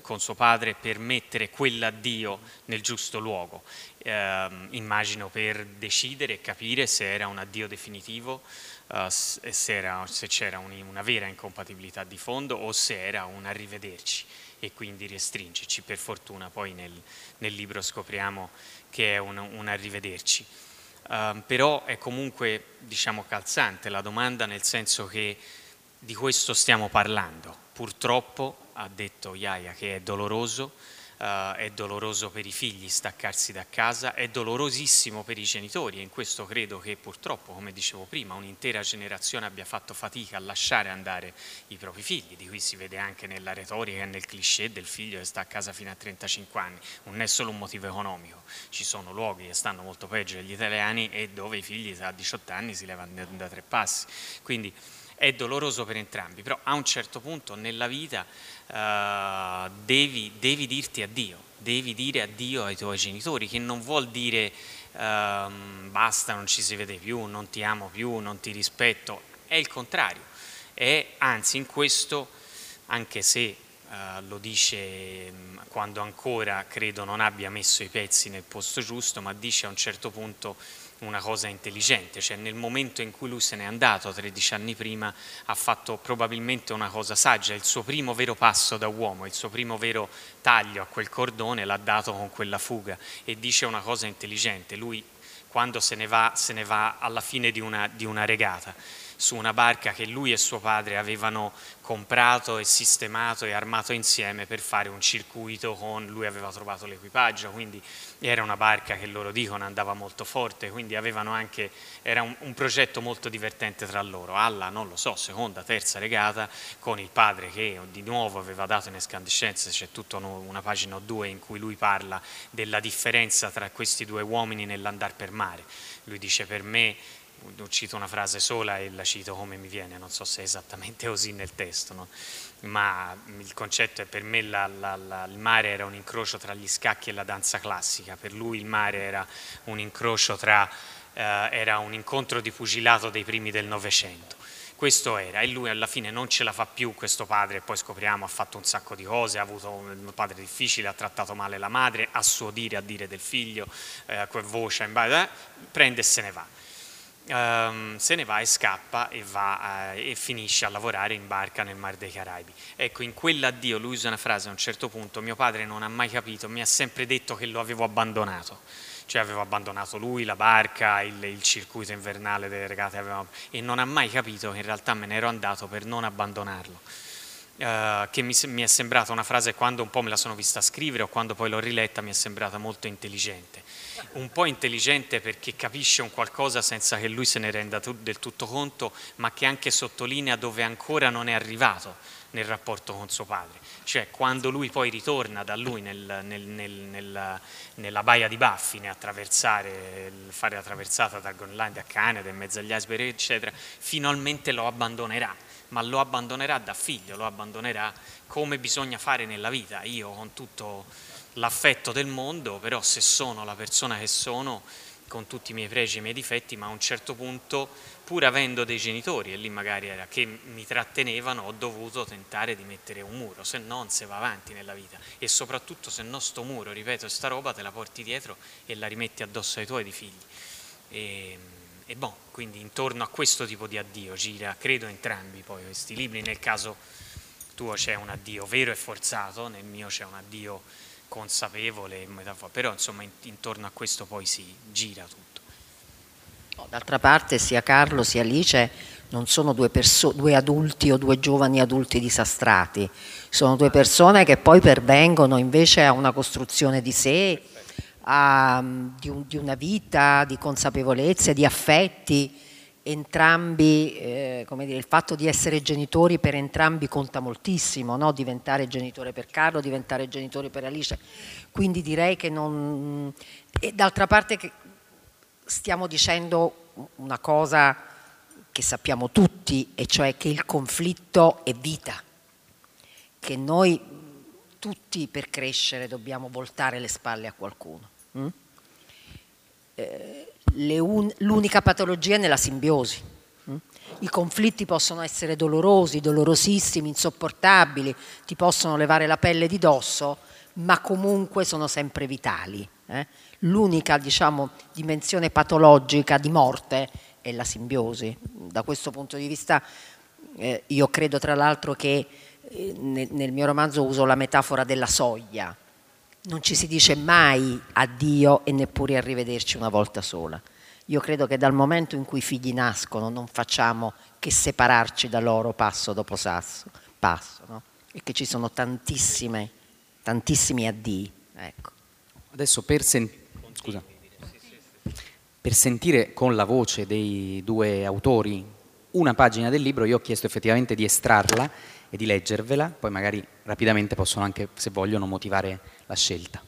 con suo padre per mettere quell'addio nel giusto luogo. Uh, immagino per decidere e capire se era un addio definitivo, se, era, se, c'era un, una vera incompatibilità di fondo o se era un arrivederci e quindi restringerci. Per fortuna poi nel, nel libro scopriamo che è un, un arrivederci. Uh, però è comunque diciamo, calzante la domanda nel senso che di questo stiamo parlando. Purtroppo, ha detto Iaia, che è doloroso, Uh, è doloroso per i figli staccarsi da casa, è dolorosissimo per i genitori e in questo credo che purtroppo, come dicevo prima, un'intera generazione abbia fatto fatica a lasciare andare i propri figli, di cui si vede anche nella retorica e nel cliché del figlio che sta a casa fino a 35 anni. Non è solo un motivo economico, ci sono luoghi che stanno molto peggio degli italiani e dove i figli a 18 anni si levano da tre passi. Quindi è doloroso per entrambi, però a un certo punto nella vita uh, devi, devi, dirti addio, devi dire addio ai tuoi genitori, che non vuol dire uh, basta, non ci si vede più, non ti amo più, non ti rispetto, è il contrario, è anzi in questo, anche se uh, lo dice um, quando ancora credo non abbia messo i pezzi nel posto giusto, ma dice a un certo punto una cosa intelligente, cioè nel momento in cui lui se n'è andato 13 anni prima ha fatto probabilmente una cosa saggia, il suo primo vero passo da uomo, il suo primo vero taglio a quel cordone l'ha dato con quella fuga e dice una cosa intelligente, lui quando se ne va, se ne va alla fine di una, di una regata su una barca che lui e suo padre avevano comprato e sistemato e armato insieme per fare un circuito con lui aveva trovato l'equipaggio, quindi era una barca che loro dicono andava molto forte, quindi avevano anche, era un, un progetto molto divertente tra loro. Alla, non lo so, seconda, terza regata, con il padre che di nuovo aveva dato in escandescenza, c'è tutta una pagina o due in cui lui parla della differenza tra questi due uomini nell'andare per mare. Lui dice per me cito una frase sola e la cito come mi viene, non so se è esattamente così nel testo, no? ma il concetto è per me la, la, la, il mare era un incrocio tra gli scacchi e la danza classica, per lui il mare era un incrocio tra, eh, era un incontro di pugilato dei primi del Novecento. Questo era, e lui alla fine non ce la fa più questo padre, poi scopriamo ha fatto un sacco di cose, ha avuto un padre difficile, ha trattato male la madre, a suo dire, a dire del figlio, eh, voce, eh, prende e se ne va um, se ne va e scappa e, va, uh, e, finisce a lavorare in barca nel Mar dei Caraibi. Ecco, in quell'addio lui usa una frase a un certo punto, mio padre non ha mai capito, mi ha sempre detto che lo avevo abbandonato. Cioè avevo abbandonato lui, la barca, il, il circuito invernale delle regate, avevamo, e non ha mai capito che in realtà me ne ero andato per non abbandonarlo. eh, che mi, mi, è sembrata una frase quando un po' me la sono vista scrivere o quando poi l'ho riletta mi è sembrata molto intelligente. Un po' intelligente perché capisce un qualcosa senza che lui se ne renda del tutto conto, ma che anche sottolinea dove ancora non è arrivato nel rapporto con suo padre. Cioè quando lui poi ritorna da lui nel, nel, nel, nella baia di Baffine a attraversare, fare la traversata da Groenlandia a Canada in mezzo agli iceberg eccetera, finalmente lo abbandonerà ma lo abbandonerà da figlio, lo abbandonerà come bisogna fare nella vita. Io con tutto l'affetto del mondo, però se sono la persona che sono, con tutti i miei pregi e i miei difetti, ma a un certo punto, pur avendo dei genitori, e lì magari era che mi trattenevano, ho dovuto tentare di mettere un muro, se no non si va avanti nella vita. E soprattutto se no sto muro, ripeto, sta roba te la porti dietro e la rimetti addosso ai tuoi figli. E, e bon, quindi intorno a questo tipo di addio gira, credo, entrambi poi questi libri. Nel caso tuo c'è un addio vero e forzato, nel mio c'è un addio consapevole, però insomma intorno a questo poi si gira tutto. D'altra parte sia Carlo sia Alice non sono due, due, adulti o due giovani adulti disastrati, sono due persone che poi pervengono invece a una costruzione di sé a, di, un, di, una vita, di consapevolezze, di affetti, entrambi, eh, come dire, il fatto di essere genitori per entrambi conta moltissimo, no? diventare genitore per Carlo, diventare genitore per Alice, quindi direi che non... E d'altra parte stiamo dicendo una cosa che sappiamo tutti, e cioè che il conflitto è vita, che noi tutti per crescere dobbiamo voltare le spalle a qualcuno. Mm? Eh, un, l'unica patologia è nella simbiosi. Mm? I conflitti possono essere dolorosi, dolorosissimi, insopportabili, ti possono levare la pelle di dosso, ma comunque sono sempre vitali. Eh? L'unica diciamo, dimensione patologica di morte è la simbiosi. Da questo punto di vista eh, io credo tra l'altro che eh, nel, nel mio romanzo uso la metafora della soglia non ci si dice mai addio e neppure arrivederci una volta sola. Io credo che dal momento in cui i figli nascono non facciamo che separarci da loro passo dopo sasso, passo, no? e che ci sono tantissime, tantissimi addii. Ecco. Adesso per, sen- per sentire con la voce dei due autori una pagina del libro, io ho chiesto effettivamente di estrarla e di leggervela, poi magari rapidamente possono anche, se vogliono, motivare la scelta.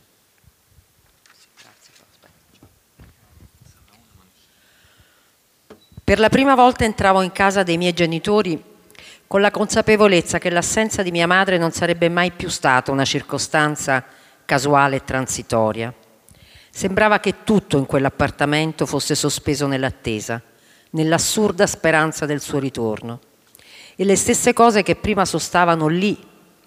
Per la prima volta entravo in casa dei miei genitori con la consapevolezza che l'assenza di mia madre non sarebbe mai più stata una circostanza casuale e transitoria. Sembrava che tutto in quell'appartamento fosse sospeso nell'attesa, nell'assurda speranza del suo ritorno. E le stesse cose che prima sostavano lì,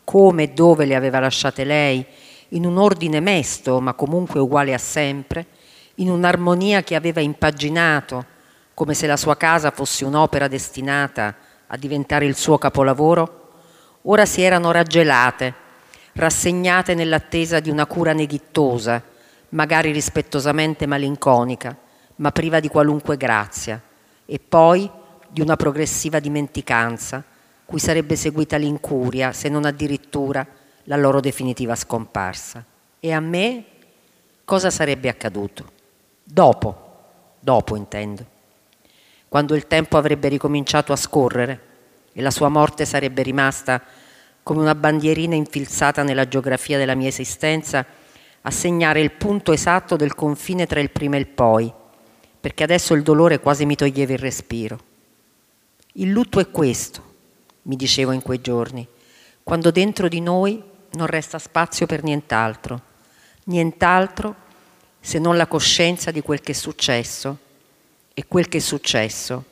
come e dove le aveva lasciate lei, in un ordine mesto, ma comunque uguale a sempre, in un'armonia che aveva impaginato, come se la sua casa fosse un'opera destinata a diventare il suo capolavoro, ora si erano raggelate, rassegnate nell'attesa di una cura neghittosa, magari rispettosamente malinconica, ma priva di qualunque grazia, e poi di una progressiva dimenticanza, cui sarebbe seguita l'incuria, se non addirittura la loro definitiva scomparsa. E a me cosa sarebbe accaduto? Dopo, dopo intendo, quando il tempo avrebbe ricominciato a scorrere e la sua morte sarebbe rimasta come una bandierina infilzata nella geografia della mia esistenza a segnare il punto esatto del confine tra il prima e il poi, perché adesso il dolore quasi mi toglieva il respiro. Il lutto è questo, mi dicevo in quei giorni, quando dentro di noi non resta spazio per nient'altro, nient'altro se non la coscienza di quel che è successo e quel che è successo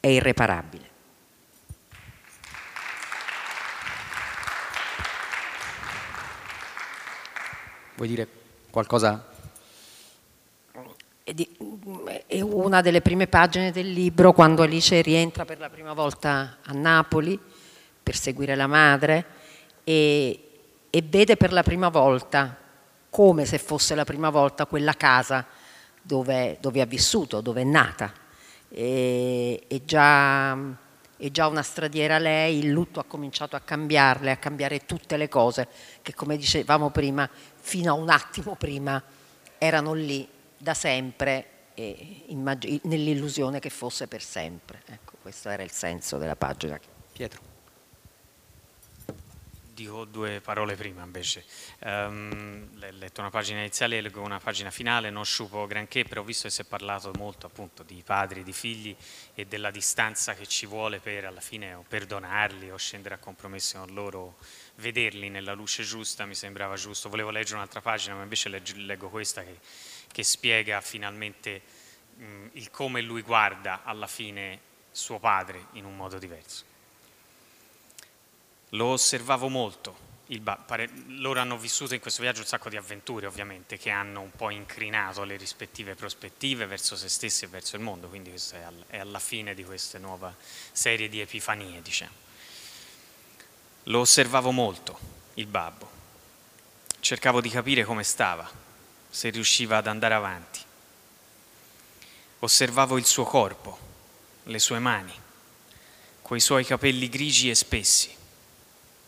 è irreparabile. Vuoi dire qualcosa? È una delle prime pagine del libro quando Alice rientra per la prima volta a Napoli per seguire la madre e, e vede per la prima volta, come se fosse la prima volta, quella casa dove, dove ha vissuto, dove è nata. E, e già, e già una stradiera lei, il lutto ha cominciato a cambiarle, a cambiare tutte le cose che come dicevamo prima, fino a un attimo prima erano lì da sempre nell'illusione che fosse per sempre. Ecco, questo era il senso della pagina. Pietro dico due parole prima invece. Um, ho letto una pagina iniziale e leggo una pagina finale, non sciupo granché, però visto che si è parlato molto appunto di padri, di figli e della distanza che ci vuole per alla fine o perdonarli o scendere a compromesso con loro, vederli nella luce giusta, mi sembrava giusto. Volevo leggere un'altra pagina, ma invece leggo questa che, che spiega finalmente mh, il come lui guarda alla fine suo padre in un modo diverso. Lo osservavo molto. Ba- pare- loro hanno vissuto in questo viaggio un sacco di avventure, ovviamente, che hanno un po' incrinato le rispettive prospettive verso se stessi e verso il mondo, quindi questo è, al- è alla fine di questa nuova serie di epifanie, diciamo. Lo osservavo molto, il babbo. Cercavo di capire come stava, se riusciva ad andare avanti. Osservavo il suo corpo, le sue mani, quei suoi capelli grigi e spessi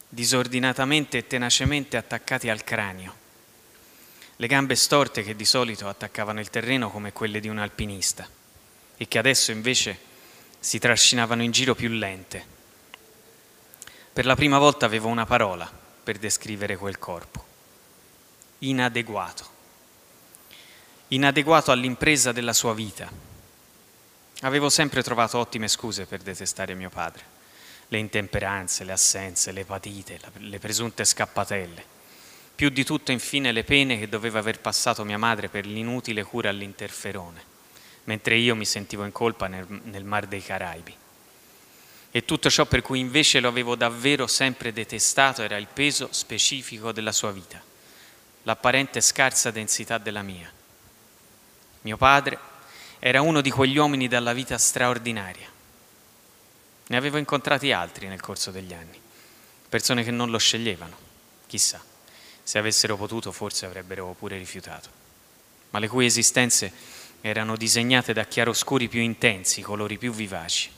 disordinatamente e tenacemente attaccati al cranio, le gambe storte che di solito attaccavano il terreno come quelle di un alpinista e che adesso invece si trascinavano in giro più lente. Per la prima volta avevo una parola per descrivere quel corpo. Inadeguato. Inadeguato all'impresa della sua vita. Avevo sempre trovato ottime scuse per detestare mio padre le intemperanze, le assenze, le patite, le presunte scappatelle. Più di tutto, infine, le pene che doveva aver passato mia madre per l'inutile cura all'interferone, mentre io mi sentivo in colpa nel, nel mar dei Caraibi. E tutto ciò per cui invece lo avevo davvero sempre detestato era il peso specifico della sua vita, l'apparente scarsa densità della mia. Mio padre era uno di quegli uomini dalla vita straordinaria, ne avevo incontrati altri nel corso degli anni, persone che non lo sceglievano, chissà, se avessero potuto forse avrebbero pure rifiutato, ma le cui esistenze erano disegnate da chiaroscuri più intensi, colori più vivaci.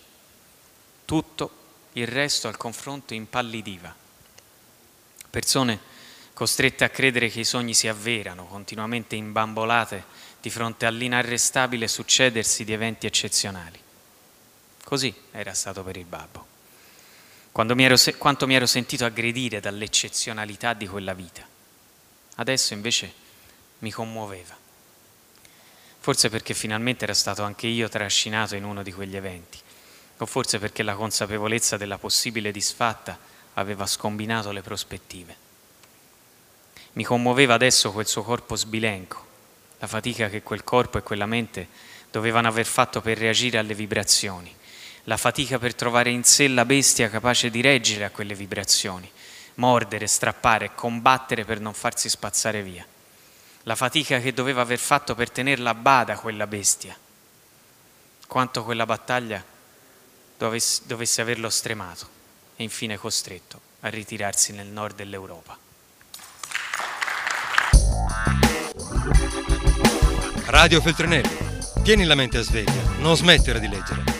Tutto il resto al confronto impallidiva. Persone costrette a credere che i sogni si avverano, continuamente imbambolate di fronte all'inarrestabile succedersi di eventi eccezionali. Così era stato per il babbo. Mi ero, quanto mi ero sentito aggredire dall'eccezionalità di quella vita. Adesso invece mi commuoveva. Forse perché finalmente era stato anche io trascinato in uno di quegli eventi, o forse perché la consapevolezza della possibile disfatta aveva scombinato le prospettive. Mi commuoveva adesso quel suo corpo sbilenco, la fatica che quel corpo e quella mente dovevano aver fatto per reagire alle vibrazioni, la fatica per trovare in sé la bestia capace di reggere a quelle vibrazioni, mordere, strappare, combattere per non farsi spazzare via. La fatica che doveva aver fatto per tenerla a bada quella bestia. Quanto quella battaglia dovesse, dovesse averlo stremato e infine costretto a ritirarsi nel nord dell'Europa. Radio Feltrinelli, tieni la mente a sveglia, non smettere di leggere.